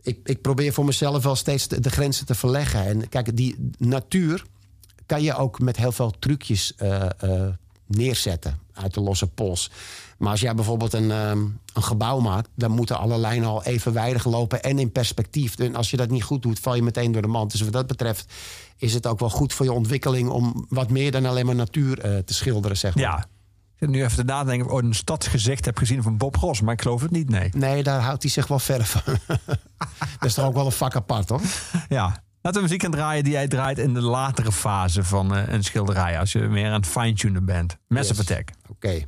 ik, ik probeer voor mezelf wel steeds de, grenzen te verleggen. En kijk, die natuur kan je ook met heel veel trucjes eh, eh, neerzetten uit de losse pols. Maar als jij bijvoorbeeld een, ehm, een gebouw maakt, dan moeten alle lijnen al evenwijdig lopen en in perspectief. En als je dat niet goed doet, val je meteen door de mand. Dus wat dat betreft is het ook wel goed voor je ontwikkeling om wat meer dan alleen maar natuur eh, te schilderen, zeg maar. Ja. Nu even te nadenken of ik een stadsgezicht heb gezien van Bob Ross. Maar ik geloof het niet, nee. Nee, daar houdt hij zich wel ver van. (laughs) dat is toch ook wel een vak apart, hoor? (laughs) Ja. Laten we muziek gaan draaien die jij draait in de latere fase van eh, een schilderij. Als je meer aan het fine-tunen bent. Massive Yes. Attack. Oké.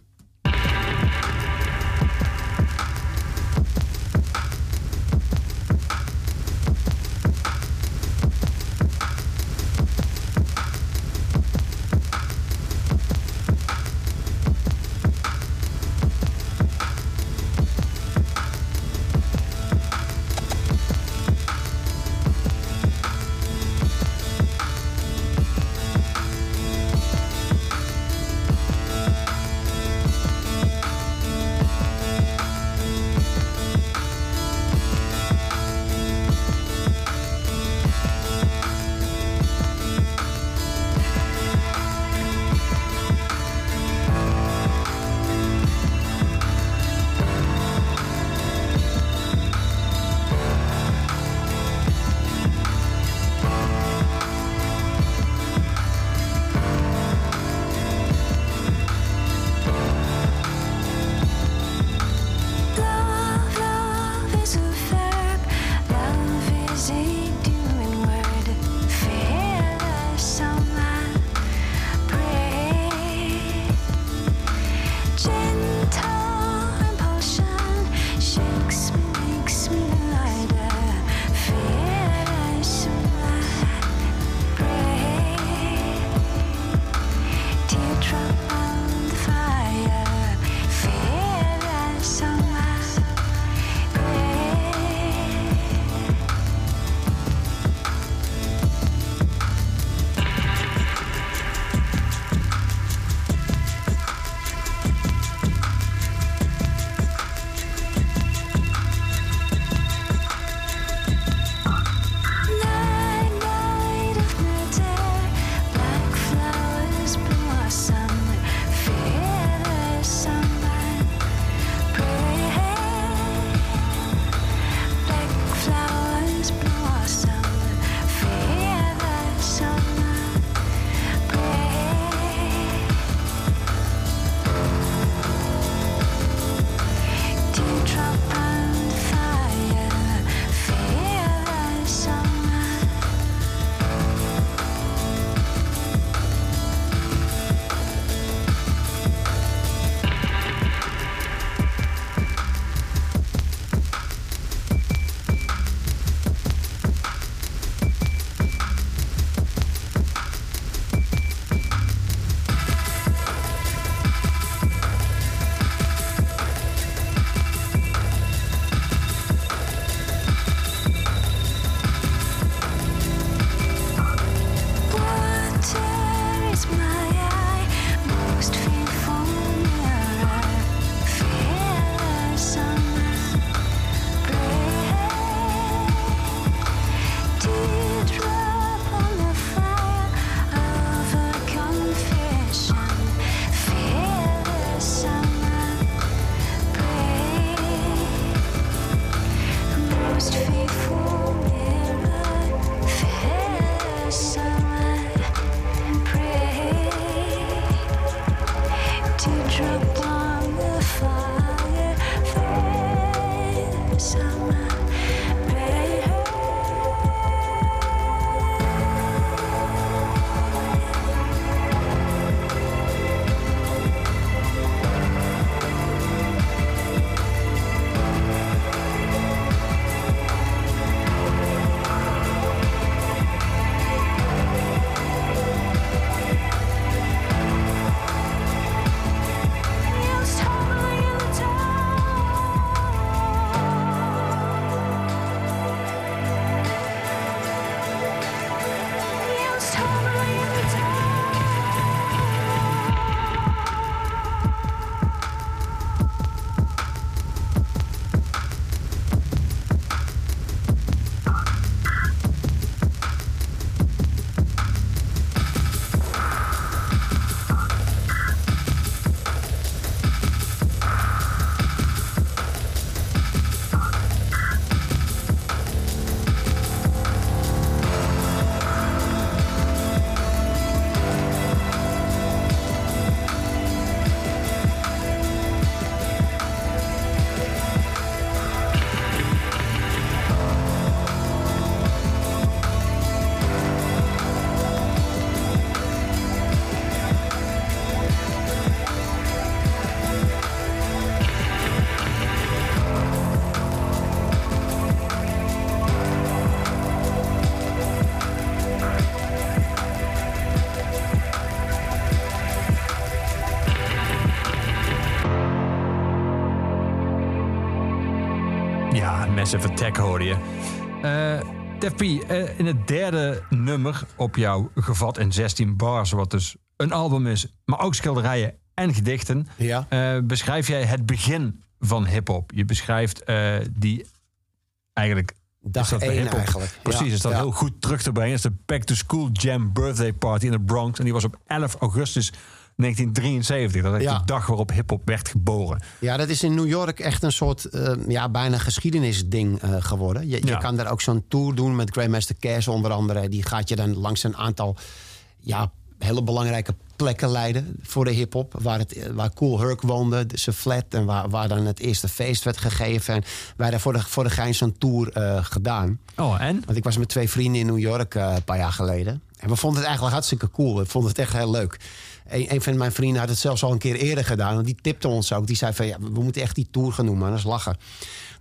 Massive Attack hoorde je. Def P, eh, in het derde nummer op jouw gevat in 16 bars, wat dus een album is, maar ook schilderijen en gedichten, Ja. eh, beschrijf jij het begin van hip-hop. Je beschrijft die eigenlijk. Dag is één eigenlijk. Precies, Ja, is dat ja. heel goed terug te brengen. Het is de Back to School Jam Birthday Party in de Bronx. En die was op 11 augustus 1973. Dat is Ja. de dag waarop hip-hop werd geboren. Ja, dat is in New York echt een soort eh, ja, bijna geschiedenisding eh, geworden. Je, Ja. je kan daar ook zo'n tour doen met Grandmaster Cash onder andere. Die gaat je dan langs een aantal ja, hele belangrijke plekken leiden voor de hip-hop. Waar, het, waar Cool Herc woonde, de flat. En waar, waar dan het eerste feest werd gegeven. En wij hebben voor de, voor de gein zo'n tour eh, gedaan. Oh, en? Want ik was met twee vrienden in New York eh, een paar jaar geleden. En we vonden het eigenlijk hartstikke cool. We vonden het echt heel leuk. Een, van mijn vrienden had het zelfs al een keer eerder gedaan. Want die tipte ons ook. Die zei van, ja, we moeten echt die tour gaan noemen. Dat is lachen.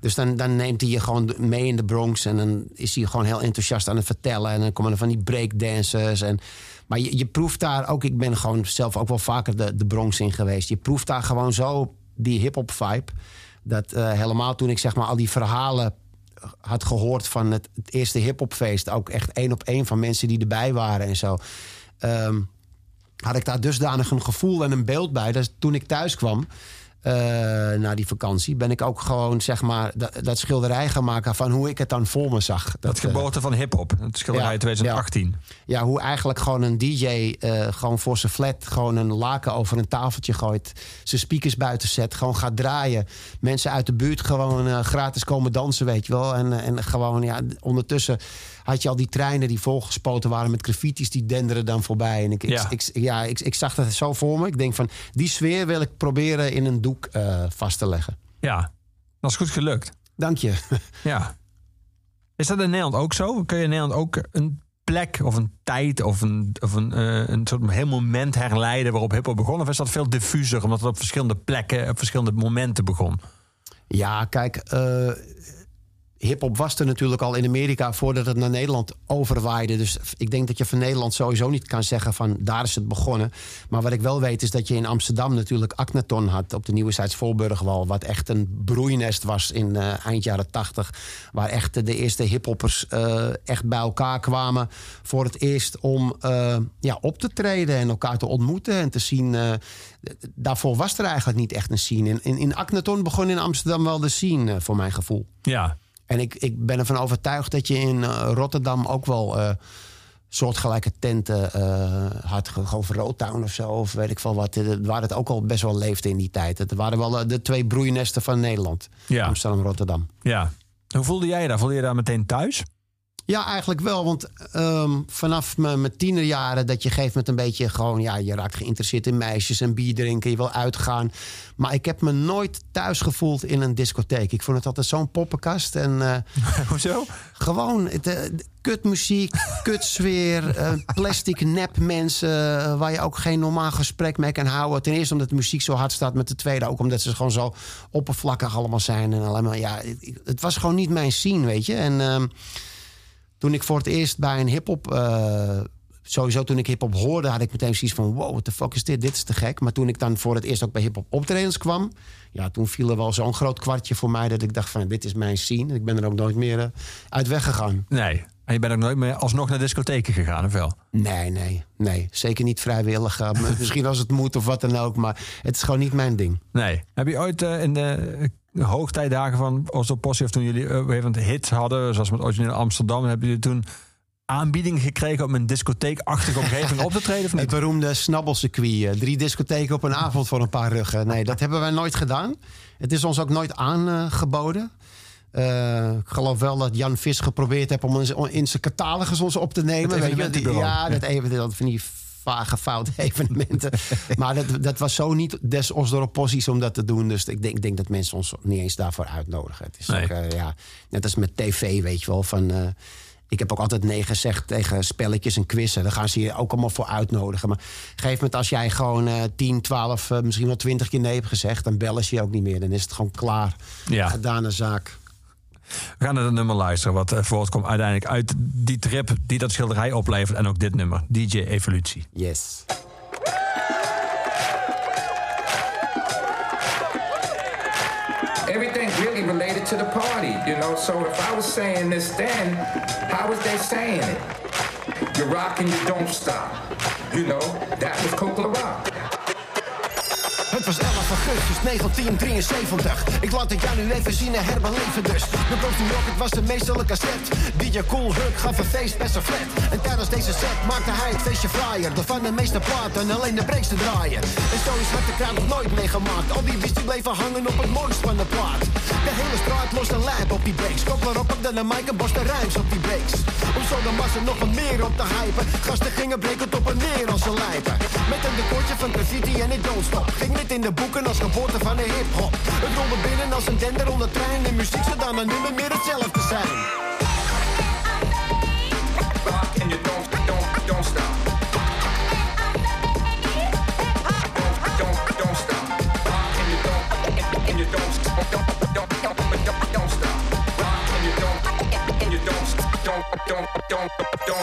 Dus dan, dan neemt hij je gewoon mee in de Bronx. En dan is hij gewoon heel enthousiast aan het vertellen. En dan komen er van die breakdancers. En, maar je, proeft daar ook... Ik ben gewoon zelf ook wel vaker de, de Bronx in geweest. Je proeft daar gewoon zo die hip-hop vibe. Dat eh, helemaal toen ik zeg maar al die verhalen had gehoord van het, het eerste hip-hopfeest. Ook echt één op één van mensen die erbij waren en zo. Ehm, had ik daar dusdanig een gevoel en een beeld bij. Dat toen ik thuis kwam eh, na die vakantie, ben ik ook gewoon zeg maar dat, dat schilderij gaan maken van hoe ik het dan voor me zag. Dat, eh, geboorte van hip-hop. Het schilderij ja, 2018. ja, hoe eigenlijk gewoon een DJ eh, gewoon voor zijn flat gewoon een laken over een tafeltje gooit. Zijn speakers buiten zet. Gewoon gaat draaien. Mensen uit de buurt gewoon gratis komen dansen, weet je wel. En, en gewoon, ja, ondertussen had je al die treinen die volgespoten waren met graffiti's. Die denderen dan voorbij. En ik, Ja. ik, ik, ja, ik, ik zag dat zo voor me. Ik denk van, die sfeer wil ik proberen in een doek eh, vast te leggen. Ja, dat is goed gelukt. Dank je. (laughs) Ja. Is dat in Nederland ook zo? Kun je in Nederland ook een plek of een tijd of een, of een, eh, een soort heel moment herleiden waarop hip-hop begon? Of is dat veel diffuser, omdat het op verschillende plekken, op verschillende momenten begon? Ja, kijk, eh hip-hop was er natuurlijk al in Amerika voordat het naar Nederland overwaaide. Dus ik denk dat je van Nederland sowieso niet kan zeggen van daar is het begonnen. Maar wat ik wel weet is dat je in Amsterdam natuurlijk Aknaton had op de Nieuwezijds Voorburgwal. Wat echt een broeinest was in eh, eind jaren tachtig. Waar echt de eerste hiphoppers eh echt bij elkaar kwamen voor het eerst om eh, ja, op te treden en elkaar te ontmoeten en te zien. daarvoor was er eigenlijk niet echt een scene. In, in, in Aknaton begon in Amsterdam wel de scene, voor mijn gevoel. Ja. En ik, ik ben ervan overtuigd dat je in eh, Rotterdam ook wel eh, soortgelijke tenten eh, had. Gewoon Roadtown of zo, of weet ik veel wat. Waar het ook al best wel leefde in die tijd. Het waren wel de twee broeinesten van Nederland. Ja. Amsterdam Rotterdam. Ja. Hoe voelde jij je daar? Voelde je daar meteen thuis? Ja, eigenlijk wel. Want ehm, vanaf mijn, mijn tienerjaren dat je geeft met een beetje gewoon... ja, je raakt geïnteresseerd in meisjes en bier drinken. Je wil uitgaan. Maar ik heb me nooit thuis gevoeld in een discotheek. Ik vond het altijd zo'n poppenkast. En, eh, (laughs) Hoezo? Gewoon het, eh, kutmuziek, (laughs) kutsfeer, eh, plastic nep mensen... waar je ook geen normaal gesprek mee kan houden. Ten eerste omdat de muziek zo hard staat. Met de tweede ook omdat ze gewoon zo oppervlakkig allemaal zijn. En allemaal, ja, het, het was gewoon niet mijn scene, weet je. En... ehm, toen ik voor het eerst bij een hip-hop. eh, sowieso toen ik hip-hop hoorde, had ik meteen zoiets van: wow, what the fuck is dit? Dit is te gek. Maar toen ik dan voor het eerst ook bij hip-hop optredens kwam. Ja, toen viel er wel zo'n groot kwartje voor mij dat ik dacht: van dit is mijn scene. Ik ben er ook nooit meer eh, uit weggegaan. Nee. En je bent ook nooit meer alsnog naar discotheken gegaan, of wel? Nee, nee, nee. Zeker niet vrijwillig. eh, (laughs) misschien als het moet of wat dan ook. Maar het is gewoon niet mijn ding. Nee. Heb je ooit in de hoogtijdagen van Oslo Possie... of toen jullie uh, even hits hadden, zoals met origineel Amsterdam... hebben jullie toen aanbieding gekregen om een discotheekachtige omgeving op te treden? Of (laughs) Het beroemde snabbelcircuit. eh, Drie discotheken op een avond voor een paar ruggen. Nee, dat hebben wij nooit gedaan. Het is ons ook nooit aangeboden. Eh, ik geloof wel dat Jan Vis geprobeerd heeft om ons in zijn catalogus ons op te nemen. Weet je, evenementenbureau. ja, dat even dat van die vage fout (laughs) evenementen. maar dat, dat was zo niet des Osdorp posities om dat te doen. Dus ik denk, ik denk dat mensen ons niet eens daarvoor uitnodigen. Het is Nee. ook, eh, ja, net als met tv, weet je wel. Van, eh, ik heb ook altijd nee gezegd tegen spelletjes en quizzen. Daar gaan ze je ook allemaal voor uitnodigen. Maar op een gegeven moment, als jij gewoon eh 10, 12, eh, misschien wel 20 keer nee hebt gezegd, dan bellen ze je ook niet meer. Dan is het gewoon klaar. Ja. Gedane zaak. We gaan naar het nummer luisteren, wat voortkomt uiteindelijk uit die trip die dat schilderij oplevert. En ook dit nummer, DJ Evolutie. Yes. Everything really related late to the party, you know. So if I was saying this then, how was they saying it? You rock and you don't stop. You know, that was Coke Rock. Het was 11 augustus 1973. Ik laat het jou nu even zien en herbeleven dus. De Bros New York, was een meesterlijke set. DJ Cool Herc gaf een feest best een flat. En tijdens deze set maakte hij het feestje fraaier. Door van de meeste platen alleen de breaks te draaien. En zo is het de kraan nog nooit meegemaakt. Al die wist die bleven hangen op het mooist van de plaat. De hele straat lost een lijp op die breaks. Koppler op dan een mic en de rijms op die breaks. Om zo de massa nog wat meer op te hypen. Gasten gingen breken op en neer als ze lijpen. Met een decoortje van graffiti en ik don't stop. Ging dit in de boeken als geboorte van de hip-hop. Het rolde binnen als een dender onder trein. En muziek zou dan nu meer hetzelfde zijn.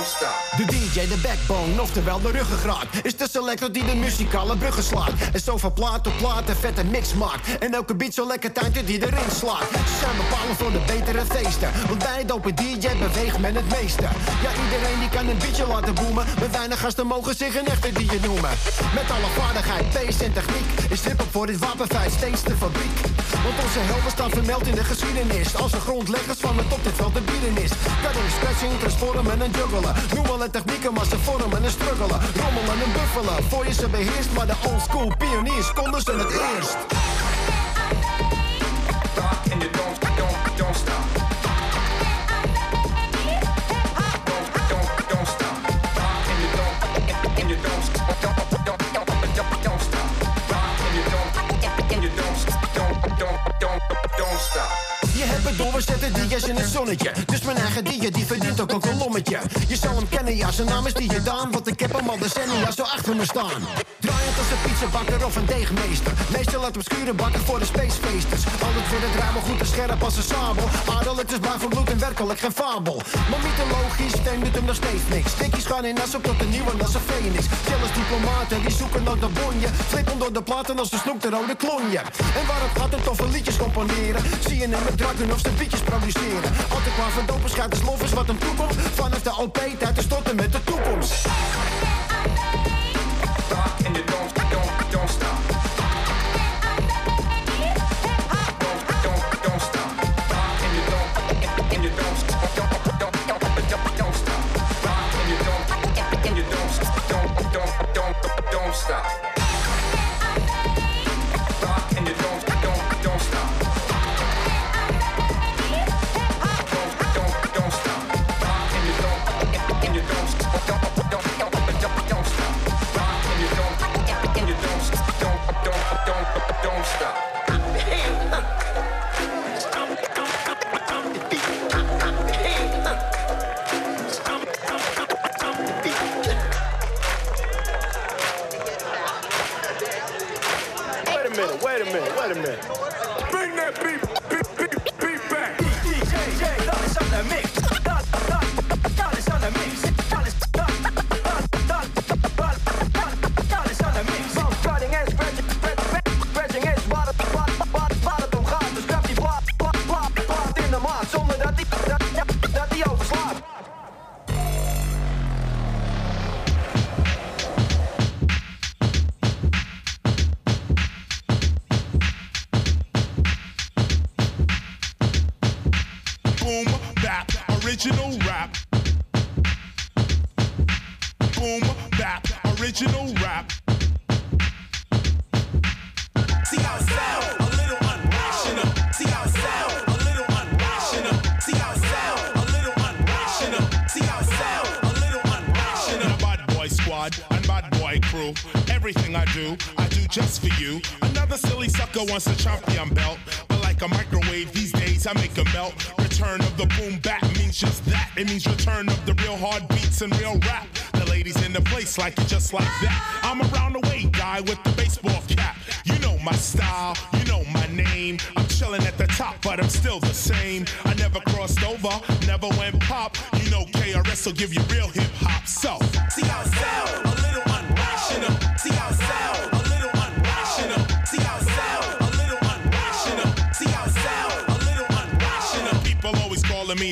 Stop. De DJ, de backbone, oftewel de ruggengraat Is de selector die de muzikale bruggen slaat. En zo van plaat op plaat een vette mix maakt. En elke beat zo lekker tuintje die erin slaat. Ze zijn bepalend voor de betere feesten Want bij het DJ beweegt men het meeste. Ja, iedereen die kan een beatje laten boemen Maar weinig gasten mogen zich een echte DJ noemen. Met alle vaardigheid, pace en techniek Is hip voor dit wapenfeit steeds de fabriek. Want onze helden staan vermeld in de geschiedenis Als de grondleggers van het op dit veld te bieden is Cutting, scratching, transformen en juggelen. Noem alle technieken, maar ze vormen en struggelen. Rommelen en buffelen, voor je ze beheerst. Maar de old school pioniers konden ze het eerst. Het door, we zetten DJ's in het zonnetje. Dus mijn eigen DJ, die verdient ook een kolommetje. Je zal hem kennen, ja, zijn naam is DJ Daan Want ik heb hem al decennia zo achter me staan. Draaiend als een pizzabakker of een deegmeester. Meestal laat hem schuren bakken voor de spacefeesters. Altijd weer het maar goed en scherp als een sabel. Adellijk dus maar van bloed en werkelijk geen fabel. Maar mythologisch, steen doet hem nog steeds niks. Stikjes gaan in as op tot de nieuwe als een phoenix. Jealous diplomaten, die zoeken naar de bonje. Flippen door de platen als de snoek de rode klonje. En waar het gaat om toffe liedjes componeren. Zie je hem met drakken of zijn beatjes produceren. Altijd maar van dopen schijt is wat hem toekomt Vanaf de OP tijd te stotten met de toekomst. You don't, don't, don't stop. Wants a champion belt. But like a microwave these days, I make a melt. Return of the boom bat means just that. It means return of the real hard beats and real rap. The ladies in the place like it just like that. I'm around the way guy with the baseball cap. You know my style, you know my name. I'm chilling at the top, but I'm still the same. I never crossed over, never went pop. You know KRS will give you real hip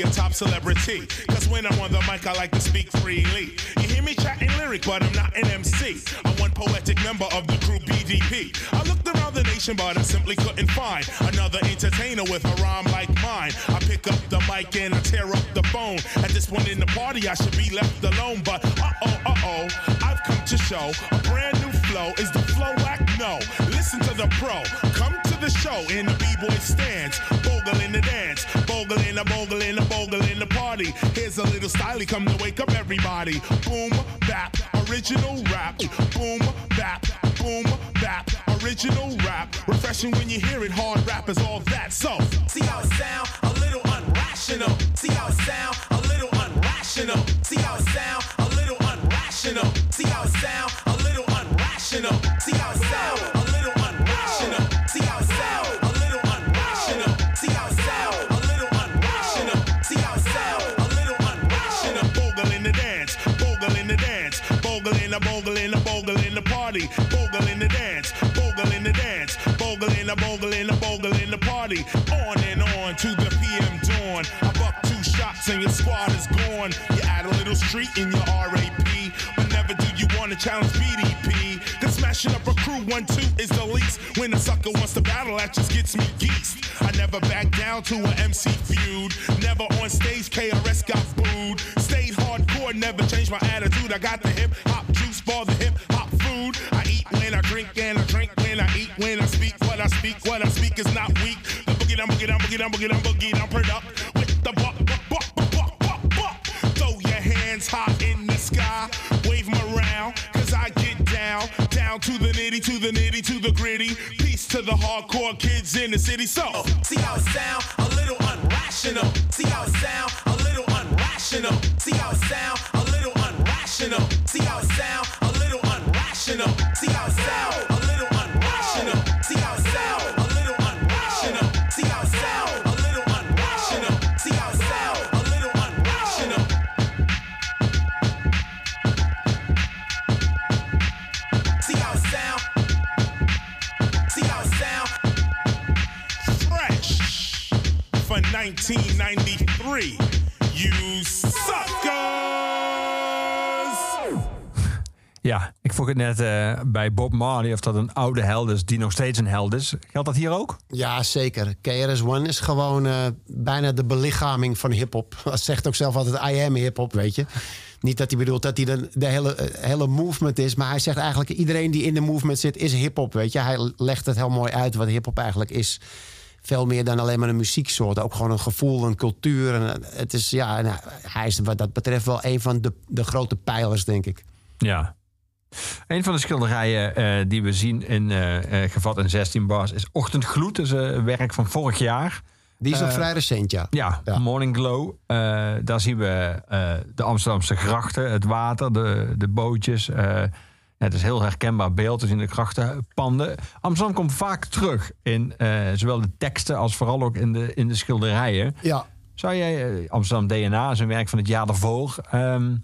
a top celebrity. Cause when I'm on the mic, I like to speak freely. You hear me chatting lyric, but I'm not an MC. I'm one poetic member of the crew BDP. I looked around the nation, but I simply couldn't find another entertainer with a rhyme like mine. I pick up the mic and I tear up the phone. At this point in the party, I should be left alone. But uh oh, uh oh, I've come to show a brand new flow. Is the flow whack? No. Listen to the pro. Come the show in the b-boy stands. Bogle in the dance. Bogle in the bogle in the bogle in the party. Here's a little styly come to wake up everybody. Boom, bap, original rap. Boom, bap, boom, bap, original rap. Refreshing when you hear it. Hard rap is all that. So, See how it sound? A little unrational. See how it sound? A little unrational. See how it sound? A little unrational. See how it sound? A little unrational. See how it sound? The bogle in the bogle in the party. On and on to the PM dawn. I buck two shots and your squad is gone. You add a little street in your RAP, but never do you want to challenge BDP. Cause smashing up a crew one two is the least. When a sucker wants to battle, that just gets me geeked. I never back down to an MC feud. Never on stage, KRS got booed. Stayed hardcore, never changed my attitude. I got the hip hop juice for the hip hop food. I eat when I drink and I drink when I eat. When I boogie down, boogie down, boogie down, put up with the buck, buck, buck, buck, buck, buck. Throw your hands high in the sky, wave 'em around, cause I get down, down to the nitty, to the nitty, to the gritty. Peace to the hardcore kids in the city. So, See how it sound? A little unrational. See how it sound? A little unrational. See how it sound? A little unrational. See how it sound? A little unrational. 1993. You suckers! Ja, ik vroeg het net eh, bij Bob Marley of dat een oude held is die nog steeds een held is. Geldt dat hier ook? Ja, zeker. KRS-One is gewoon eh, bijna de belichaming van hip-hop. (laughs) Dat zegt ook zelf altijd: I am hip-hop, weet je. Niet dat hij bedoelt dat hij de, de hele, eh, hele movement is, maar hij zegt eigenlijk: iedereen die in de movement zit is hip-hop, weet je. Hij legt het heel mooi uit wat hip-hop eigenlijk is. Veel meer dan alleen maar een muzieksoort. Ook gewoon een gevoel, een cultuur. En eh, het is, ja, nou, hij is wat dat betreft wel een van de, de grote pijlers, denk ik. Ja. Een van de schilderijen eh, die we zien in eh, gevat in 16 bars is Ochtendgloed. Dat is een werk van vorig jaar. Die is nog vrij recent, ja. Ja, Morning Glow. Daar zien we de Amsterdamse grachten, het water, de, de bootjes. Het is heel herkenbaar beeld. Dus in de grachtenpanden. Amsterdam komt vaak terug in eh, zowel de teksten als vooral ook in de, in de schilderijen. Ja. Zou jij, eh, Amsterdam DNA is een werk van het jaar daarvoor. Ehm,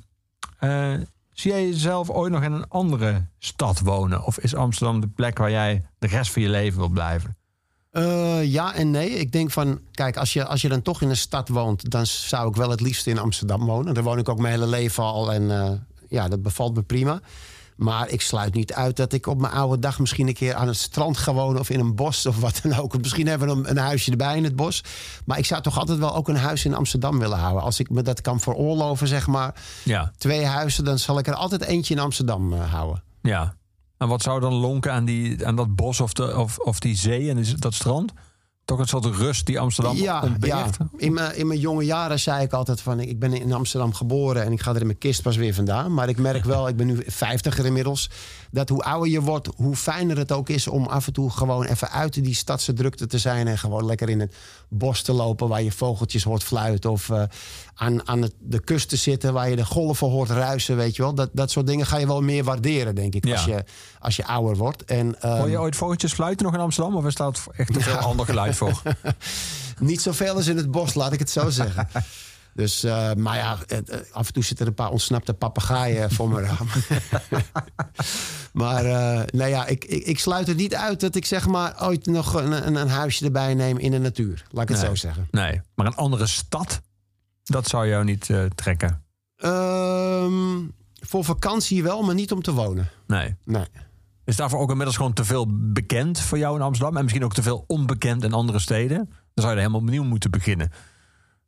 eh, zie jij jezelf ooit nog in een andere stad wonen? Of is Amsterdam de plek waar jij de rest van je leven wilt blijven? Ja en nee. Ik denk van, kijk, als je, als je dan toch in een stad woont, dan zou ik wel het liefst in Amsterdam wonen. Daar woon ik ook mijn hele leven al en ja, dat bevalt me prima. Maar ik sluit niet uit dat ik op mijn oude dag misschien een keer aan het strand ga wonen of in een bos of wat dan ook. Misschien hebben we een, een huisje erbij in het bos. Maar ik zou toch altijd wel ook een huis in Amsterdam willen houden. Als ik me dat kan veroorloven, zeg maar. Ja. Twee huizen, dan zal ik er altijd eentje in Amsterdam eh, houden. Ja. En wat zou dan lonken aan, die, aan dat bos of, de, of, of die zee en dat strand? Toch een soort rust die Amsterdam ja, ontbeert? ja. In, mijn, in mijn jonge jaren zei ik altijd van... ik ben in Amsterdam geboren en ik ga er in mijn kist pas weer vandaan. Maar ik merk wel, ik ben nu vijftiger inmiddels... dat hoe ouder je wordt, hoe fijner het ook is... om af en toe gewoon even uit die stadse drukte te zijn... en gewoon lekker in het bos te lopen... waar je vogeltjes hoort fluiten. Of eh, aan, aan het, de kust te zitten waar je de golven hoort ruisen. Weet je wel. Dat, dat soort dingen ga je wel meer waarderen, denk ik... Ja. als, je, als je ouder wordt. En, ehm, Hoor je ooit vogeltjes fluiten nog in Amsterdam? Of is dat echt een (laughs) veel ander geluid voor? (laughs) Niet zoveel als in het bos, laat ik het zo zeggen. (laughs) Dus, eh, maar ja, eh, af en toe zitten er een paar ontsnapte papegaaien voor mijn raam. maar eh, nou ja, ik, ik, ik sluit het niet uit dat ik zeg maar ooit nog een, een, een huisje erbij neem in de natuur. Laat ik het Nee. zo zeggen. Nee, maar een andere stad, dat zou jou niet eh, trekken. Ehm, voor vakantie wel, maar niet om te wonen. Nee. Nee. Is daarvoor ook inmiddels gewoon te veel bekend voor jou in Amsterdam? En misschien ook te veel onbekend in andere steden? Dan zou je er helemaal opnieuw moeten beginnen.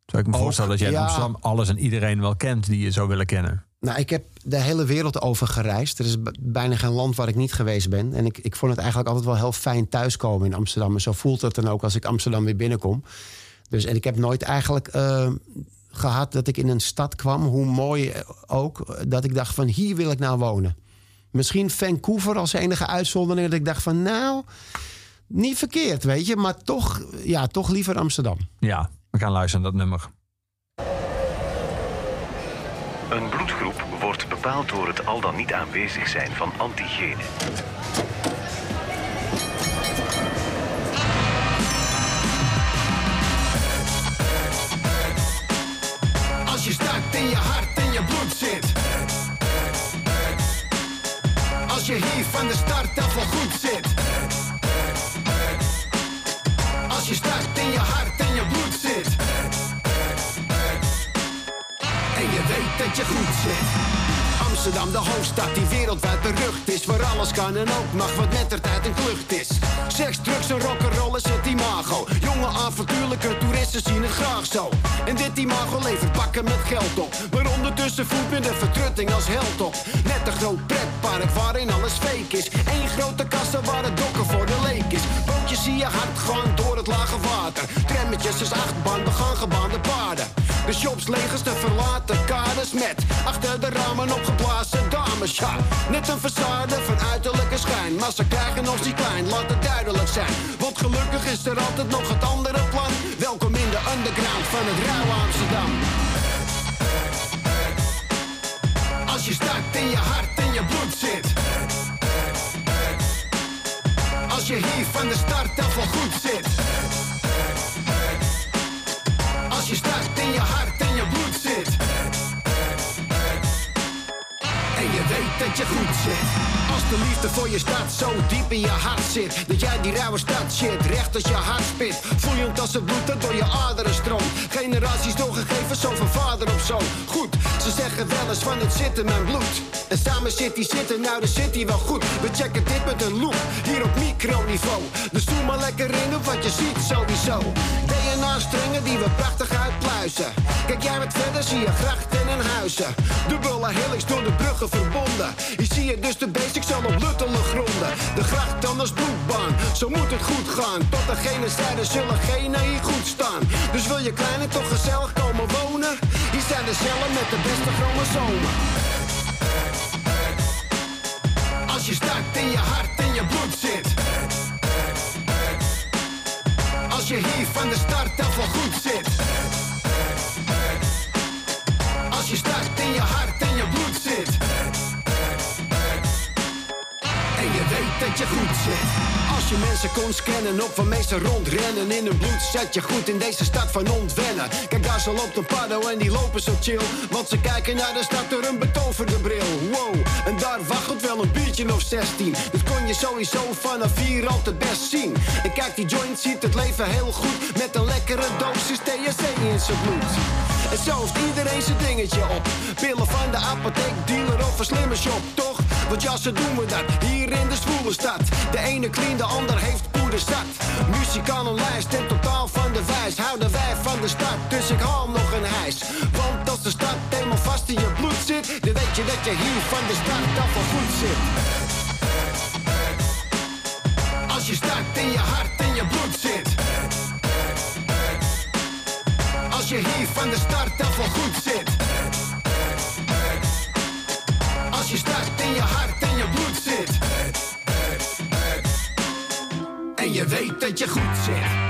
Zou ik me Ook, voorstellen dat jij in ja. Amsterdam alles en iedereen wel kent die je zou willen kennen. Nou, ik heb de hele wereld over gereisd. Er is bijna geen land waar ik niet geweest ben. En ik, ik vond het eigenlijk altijd wel heel fijn thuiskomen in Amsterdam. En zo voelt het dan ook als ik Amsterdam weer binnenkom. Dus, en ik heb nooit eigenlijk eh, gehad dat ik in een stad kwam, hoe mooi ook, dat ik dacht van hier wil ik nou wonen. Misschien Vancouver als enige uitzondering. Dat ik dacht van nou, niet verkeerd, weet je. Maar toch, ja, toch liever Amsterdam. Ja, we gaan luisteren naar dat nummer. Een bloedgroep wordt bepaald door het al dan niet aanwezig zijn van antigenen. In je hart en je bloed zit. Als je hier van de start al goed zit. Als je start in je hart en je bloed zit. En je weet dat je goed zit. Amsterdam, de hoofdstad die wereldwijd berucht is. Waar alles kan en ook mag, wat net er tijd een klucht is. Seks, drugs en rock'n'roll is het imago. Jonge avontuurlijke toeristen zien het graag zo. En dit imago levert bakken met geld op. Maar ondertussen voelt men de vertrutting als held op. Net een groot pretpark waarin alles fake is. Eén grote kassa waar het dokken voor de leek is. Zie je hard gaan door het lage water. Trammetjes is achtbaan, begaan gebaande paarden. De shops legers te verlaten, kaders met achter de ramen opgeblazen dames. Net een façade van uiterlijke schijn. Maar ze krijgen ons niet klein, laat het duidelijk zijn. Want gelukkig is er altijd nog het andere plan. Welkom in de underground van het rauwe Amsterdam. Als je start in je hart en je bloed zit. Als je hier van de start af al goed zit. Als je start in je hart en je bloed zit. En je weet dat je goed zit. De liefde voor je stad zo diep in je hart zit. Dat jij die rauwe stad shit recht als je hart spit. Vloeiend als het bloed dat door je aderen stroomt. Generaties doorgegeven, zo van vader op zoon. Goed, ze zeggen wel eens van het zit in mijn bloed. En samen zit die zitten, nou de zit die wel goed. We checken dit met een loop, hier op microniveau. Dus doe maar lekker in op wat je ziet sowieso. DNA-strengen die we prachtig uitpluizen. Kijk jij wat verder, zie je grachten en huizen. Dubbele helix door de bruggen verbonden. Hier zie je dus de basics op luttele gronden. De gracht dan als bloedbaan, zo moet het goed gaan. Tot degene zijde zullen genen hier goed staan. Dus wil je klein en toch gezellig komen wonen? Hier zijn de cellen met de beste chromosomen. Als je start in je hart en je bloed zit. Als je hier van de start af al goed zit. Als je start in je hart dat je goed zit. Als je mensen kon scannen op van meesten rondrennen. In hun bloed zet je goed in deze stad van ontwennen. Kijk daar zo loopt een paddo en die lopen zo chill. Want ze kijken naar de stad door een betoverde bril. Wow, en daar waggelt wel een biertje of 16 Dat kon je sowieso vanaf hier al te best zien. En kijk die joint ziet het leven heel goed. Met een lekkere dosis THC in zijn bloed. En zo iedereen zijn dingetje op. Pillen van de apotheek, dealer of een slimme shop, toch? Want ja, zo doen we dat hier in de zwoele stad. De ene clean, de ander heeft poeder zat. Muzikalenlijst en totaal van de wijs. Houden wij van de stad, dus ik haal nog een hijs. Want als de stad helemaal vast in je bloed zit, dan weet je dat je hier van de stad af al goed zit. Als je start in je hart en je bloed zit. Als je hier van de start af al goed zit. Als je start in je hart je weet dat je goed zit.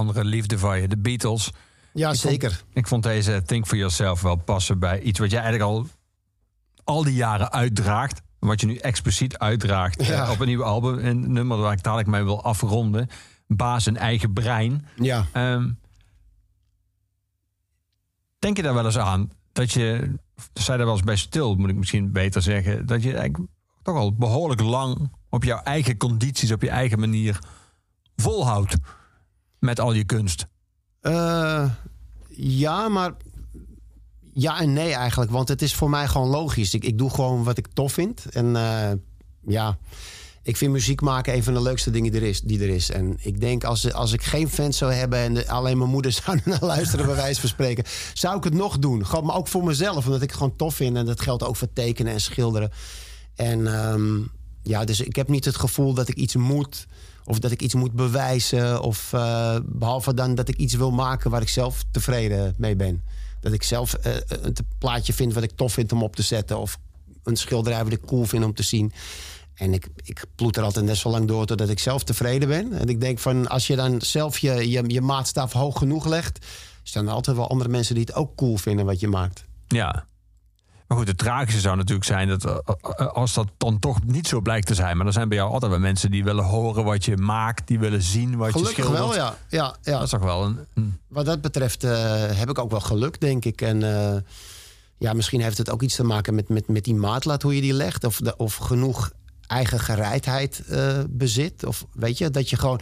Andere liefde van je, de Beatles. Ja, Ik vond- zeker. ik vond deze Think for Yourself wel passen bij iets wat jij eigenlijk al al die jaren uitdraagt. Wat je nu expliciet uitdraagt Ja. eh, op een nieuw album. Een nummer waar ik dadelijk mee wil afronden. Baas een eigen brein. Ja. Ehm, denk je daar wel eens aan dat je, zei daar wel eens bij stil, moet ik misschien beter zeggen, dat je eigenlijk toch al behoorlijk lang op jouw eigen condities, op je eigen manier volhoudt met al je kunst? Eh, ja, maar ja en nee eigenlijk. Want het is voor mij gewoon logisch. Ik, ik doe gewoon wat ik tof vind. En eh, ja, ik vind muziek maken een van de leukste dingen er is, die er is. En ik denk als, als ik geen fans zou hebben en alleen mijn moeder (laughs) zou naar luisteren, bij wijze van spreken, zou ik het nog doen. Gewoon, maar ook voor mezelf, omdat ik het gewoon tof vind. En dat geldt ook voor tekenen en schilderen. En ehm, ja, dus ik heb niet het gevoel dat ik iets moet. Of dat ik iets moet bewijzen. Of eh, behalve dan dat ik iets wil maken waar ik zelf tevreden mee ben. Dat ik zelf eh, een plaatje vind wat ik tof vind om op te zetten. Of een schilderij wat ik cool vind om te zien. En ik, ik ploet er altijd net zo lang door totdat ik zelf tevreden ben. En ik denk van als je dan zelf je, je, je maatstaf hoog genoeg legt. staan er altijd wel andere mensen die het ook cool vinden wat je maakt. Ja. Maar goed, het tragische zou natuurlijk zijn dat eh, eh, als dat dan toch niet zo blijkt te zijn. Maar er zijn bij jou altijd wel mensen die willen horen wat je maakt, die willen zien wat Gelukkig je schildert. wel, ja. ja, ja. Dat is toch wel een. Wat dat betreft eh, heb ik ook wel geluk, denk ik. En ja, misschien heeft het ook iets te maken met, met, met die maatlaat, hoe je die legt. Of, de, of genoeg eigen gereidheid bezit. Of weet je, dat je gewoon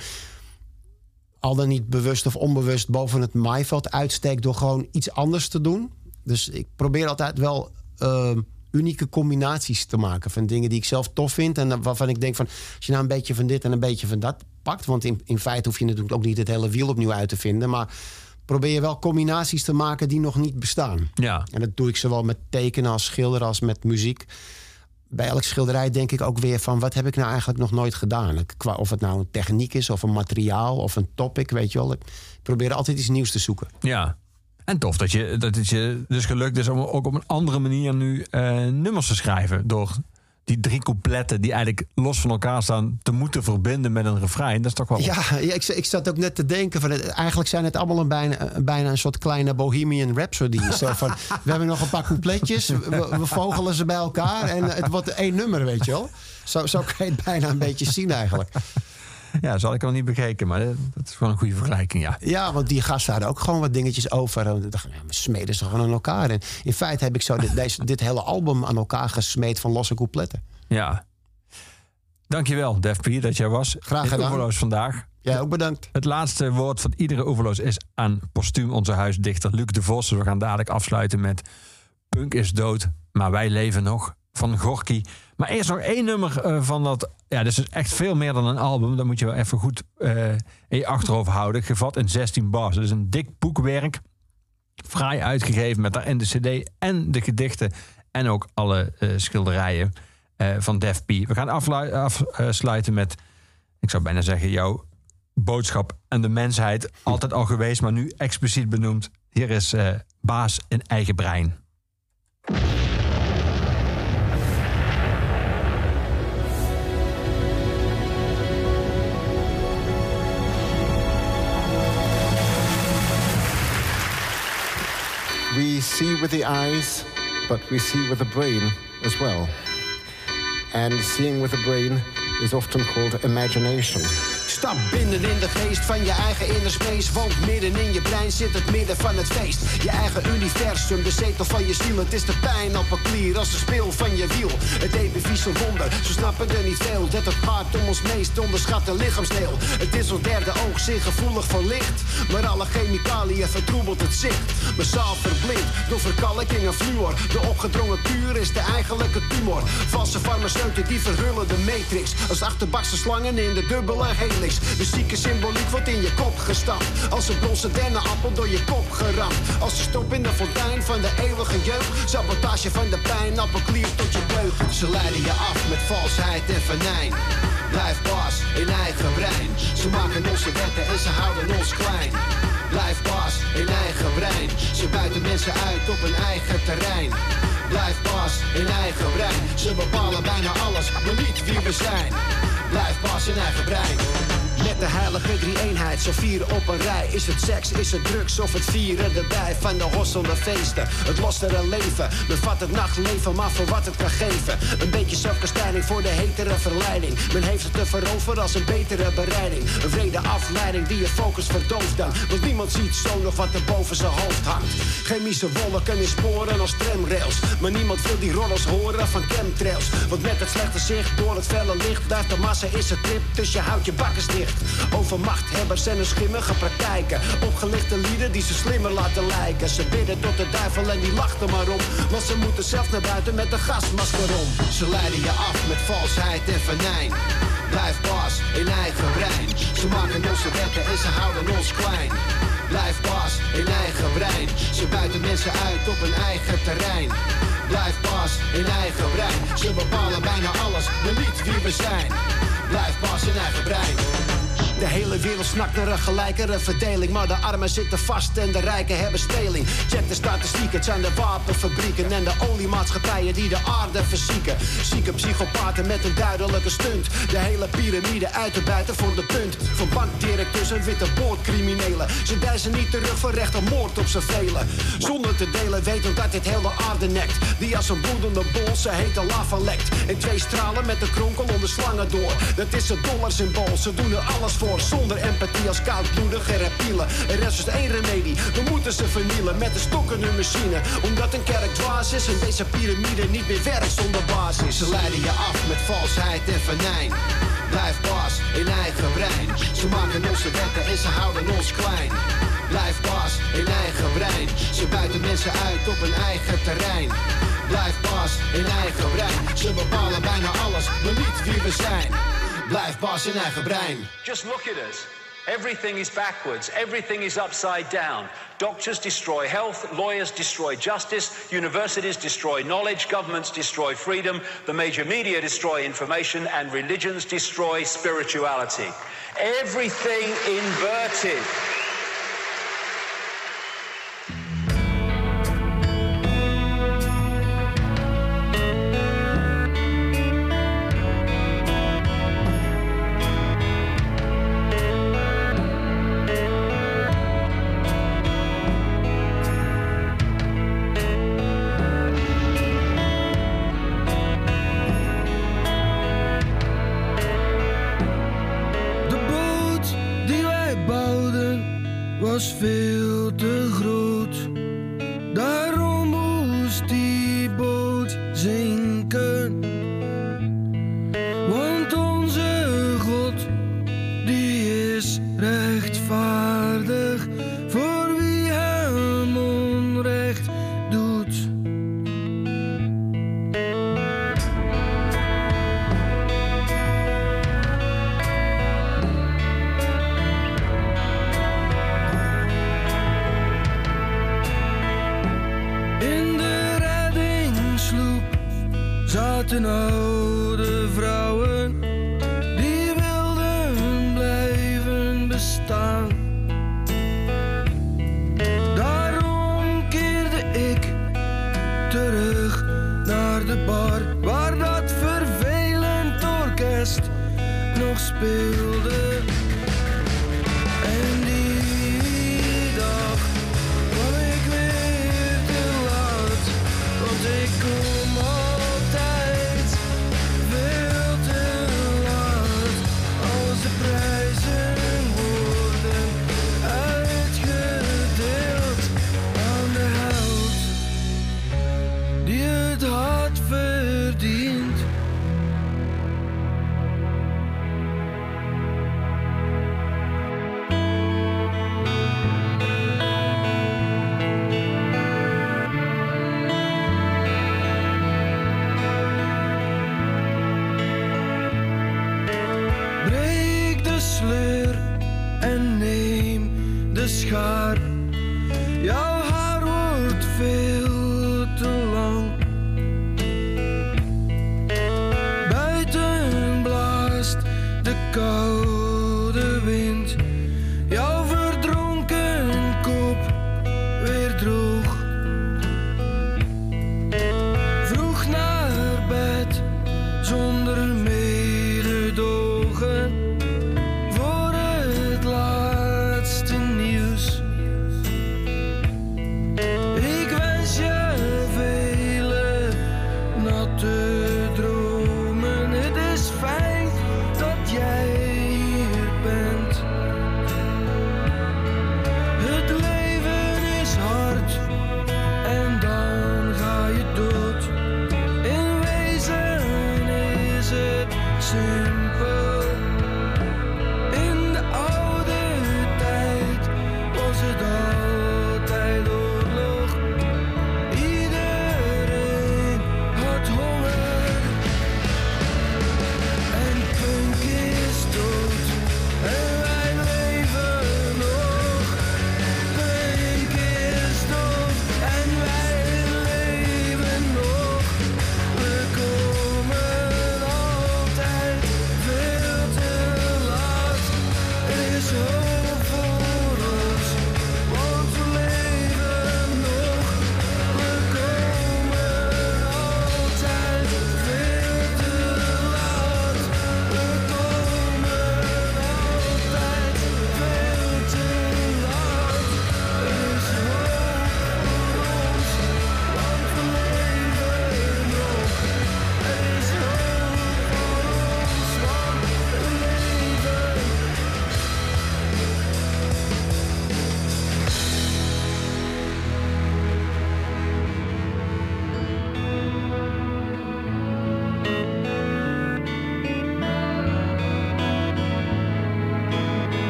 al dan niet bewust of onbewust boven het maaiveld uitsteekt door gewoon iets anders te doen. Dus ik probeer altijd wel eh, unieke combinaties te maken van dingen die ik zelf tof vind. En waarvan ik denk van als je nou een beetje van dit en een beetje van dat pakt. Want in, in feite hoef je natuurlijk ook niet het hele wiel opnieuw uit te vinden. Maar probeer je wel combinaties te maken die nog niet bestaan. Ja. En dat doe ik zowel met tekenen als schilderen als met muziek. Bij elk schilderij denk ik ook weer van... wat heb ik nou eigenlijk nog nooit gedaan? Qua, of het nou een techniek is of een materiaal of een topic, weet je wel. Ik probeer altijd iets nieuws te zoeken. Ja. En tof dat, je, dat het je dus gelukt is om ook op een andere manier nu eh, nummers te schrijven. Door die drie coupletten die eigenlijk los van elkaar staan te moeten verbinden met een refrein. Dat is toch wel. Ja, ja ik, ik zat ook net te denken van... het- eigenlijk zijn het allemaal een bijna, een- bijna een soort kleine Bohemian Rhapsody. (laughs) Zo van, we hebben nog een paar coupletjes, we, we vogelen ze bij elkaar... en het wordt één nummer, weet je wel. Zo, zo kan je het bijna een beetje zien eigenlijk. (laughs) Ja, dat had ik nog niet bekeken, maar eh, dat is gewoon een goede vergelijking, ja. Ja, want die gasten hadden ook gewoon wat dingetjes over. En ik dacht, ja, we smeden ze gewoon aan elkaar. En in feite heb ik zo dit, (laughs) deze, dit hele album aan elkaar gesmeed van losse coupletten. Ja. Dankjewel, Def P, dat jij was. Graag gedaan. Oeverloos vandaag. Jij ook bedankt. Het laatste woord van iedere Oeverloos is aan postuum onze huisdichter Luc de Vos. We gaan dadelijk afsluiten met Punk is dood, maar wij leven nog van Gorky. Maar eerst nog één nummer eh, van dat... Ja, dit is echt veel meer dan een album. Dat moet je wel even goed eh, in je achterhoofd houden. Gevat in 16 bars. Is een dik boekwerk. Fraai uitgegeven met daarin de cd en de gedichten. En ook alle eh, schilderijen van Def P. We gaan afsluiten met, ik zou bijna zeggen, jouw boodschap aan de mensheid. Altijd al geweest, maar nu expliciet benoemd. Hier is Baas in eigen brein. We see with the eyes, but we see with the brain as well. And seeing with the brain is often called imagination. Stap binnen in de geest van je eigen inner space. Want midden in je brein zit het midden van het feest. Je eigen universum, de zetel van je ziel. Het is de pijnappelklier als de speel van je wiel. Het epivieze wonder, ze snappen er niet veel. Dat het gaat om ons meest onderschatte lichaamsdeel. Het is ons derde oog, zeer gevoelig voor licht. Maar alle chemicaliën vertroebelt het zicht. Massaal verblind door verkalking en fluor. De opgedrongen kuur is de eigenlijke tumor. Valse farmaceuten die verhullen de matrix. Als achterbakse slangen in de dubbele helix. De zieke symboliek wordt in je kop gestapt. Als een bronzen dennenappel door je kop geramd. Als de stop in de fontein van de eeuwige jeugd. Sabotage van de pijnappelklier tot je deugd. Ze leiden je af met valsheid en venijn. Blijf baas in eigen brein. Ze maken onze wetten en ze houden ons klein. Blijf baas in eigen brein. Ze buiten mensen uit op hun eigen terrein. Blijf baas in eigen brein. Ze bepalen bijna alles, maar niet wie we zijn. Blijf baas in eigen brein. Met de heilige drie-eenheid, zo vieren op een rij. Is het seks, is het drugs of het vieren erbij van de hosselde feesten? Het lossere leven, bevat het nachtleven, maar voor wat het kan geven. Een beetje zelfkastijding voor de hetere verleiding. Men heeft het te veroveren als een betere bereiding. Een vrede afleiding die je focus verdooft dan. Want niemand ziet zo nog wat er boven zijn hoofd hangt. Chemische wolken in sporen als tramrails. Maar niemand wil die rollers horen van chemtrails. Want met het slechte zicht door het felle licht blijft de massa is het trip. Dus je houdt je bakkes dicht. Over machthebbers en hun schimmige praktijken. Opgelichte lieden die ze slimmer laten lijken. Ze bidden tot de duivel en die lacht er maar om. Want ze moeten zelf naar buiten met een gasmasker om. Ze leiden je af met valsheid en venijn. Blijf baas in eigen brein. Ze maken onze wetten en ze houden ons klein. Blijf baas in eigen brein. Ze buiten mensen uit op hun eigen terrein. Blijf baas in eigen brein. Ze bepalen bijna alles, maar niet wie we zijn. Blijf baas in eigen brein. De hele wereld snakt naar een gelijkere verdeling. Maar de armen zitten vast en de rijken hebben speling. Check de statistiek, het zijn de wapenfabrieken en de oliemaatschappijen die de aarde verzieken. Zieke psychopaten met een duidelijke stunt. De hele piramide uit te buiten voor de punt. Van bankdirecteurs en witte boordcriminelen. Ze dijzen niet terug voor recht op moord op z'n velen. Zonder te delen weten dat dit heel de aarde nekt. Die als een bloedende bol ze hete lava lekt. En twee stralen met een kronkel onder slangen door. Dat is het dollarsymbool, ze doen er alles voor. Zonder empathie als koudbloedige reptielen. Er is dus één remedie, we moeten ze vernielen met een stok in hun machine. Omdat een kerk dwaas is en deze piramide niet meer werkt zonder basis. Ze leiden je af met valsheid en venijn. Blijf baas in eigen brein. Ze maken onze wetten en ze houden ons klein. Blijf baas in eigen brein. Ze buiten mensen uit op hun eigen terrein. Blijf baas in eigen brein. Ze bepalen bijna alles, maar niet wie we zijn. In eigen brein. Just look at us. Everything is backwards. Everything is upside down. Doctors destroy health, lawyers destroy justice, universities destroy knowledge, governments destroy freedom, the major media destroy information, and religions destroy spirituality. Everything inverted.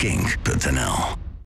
kink.nl.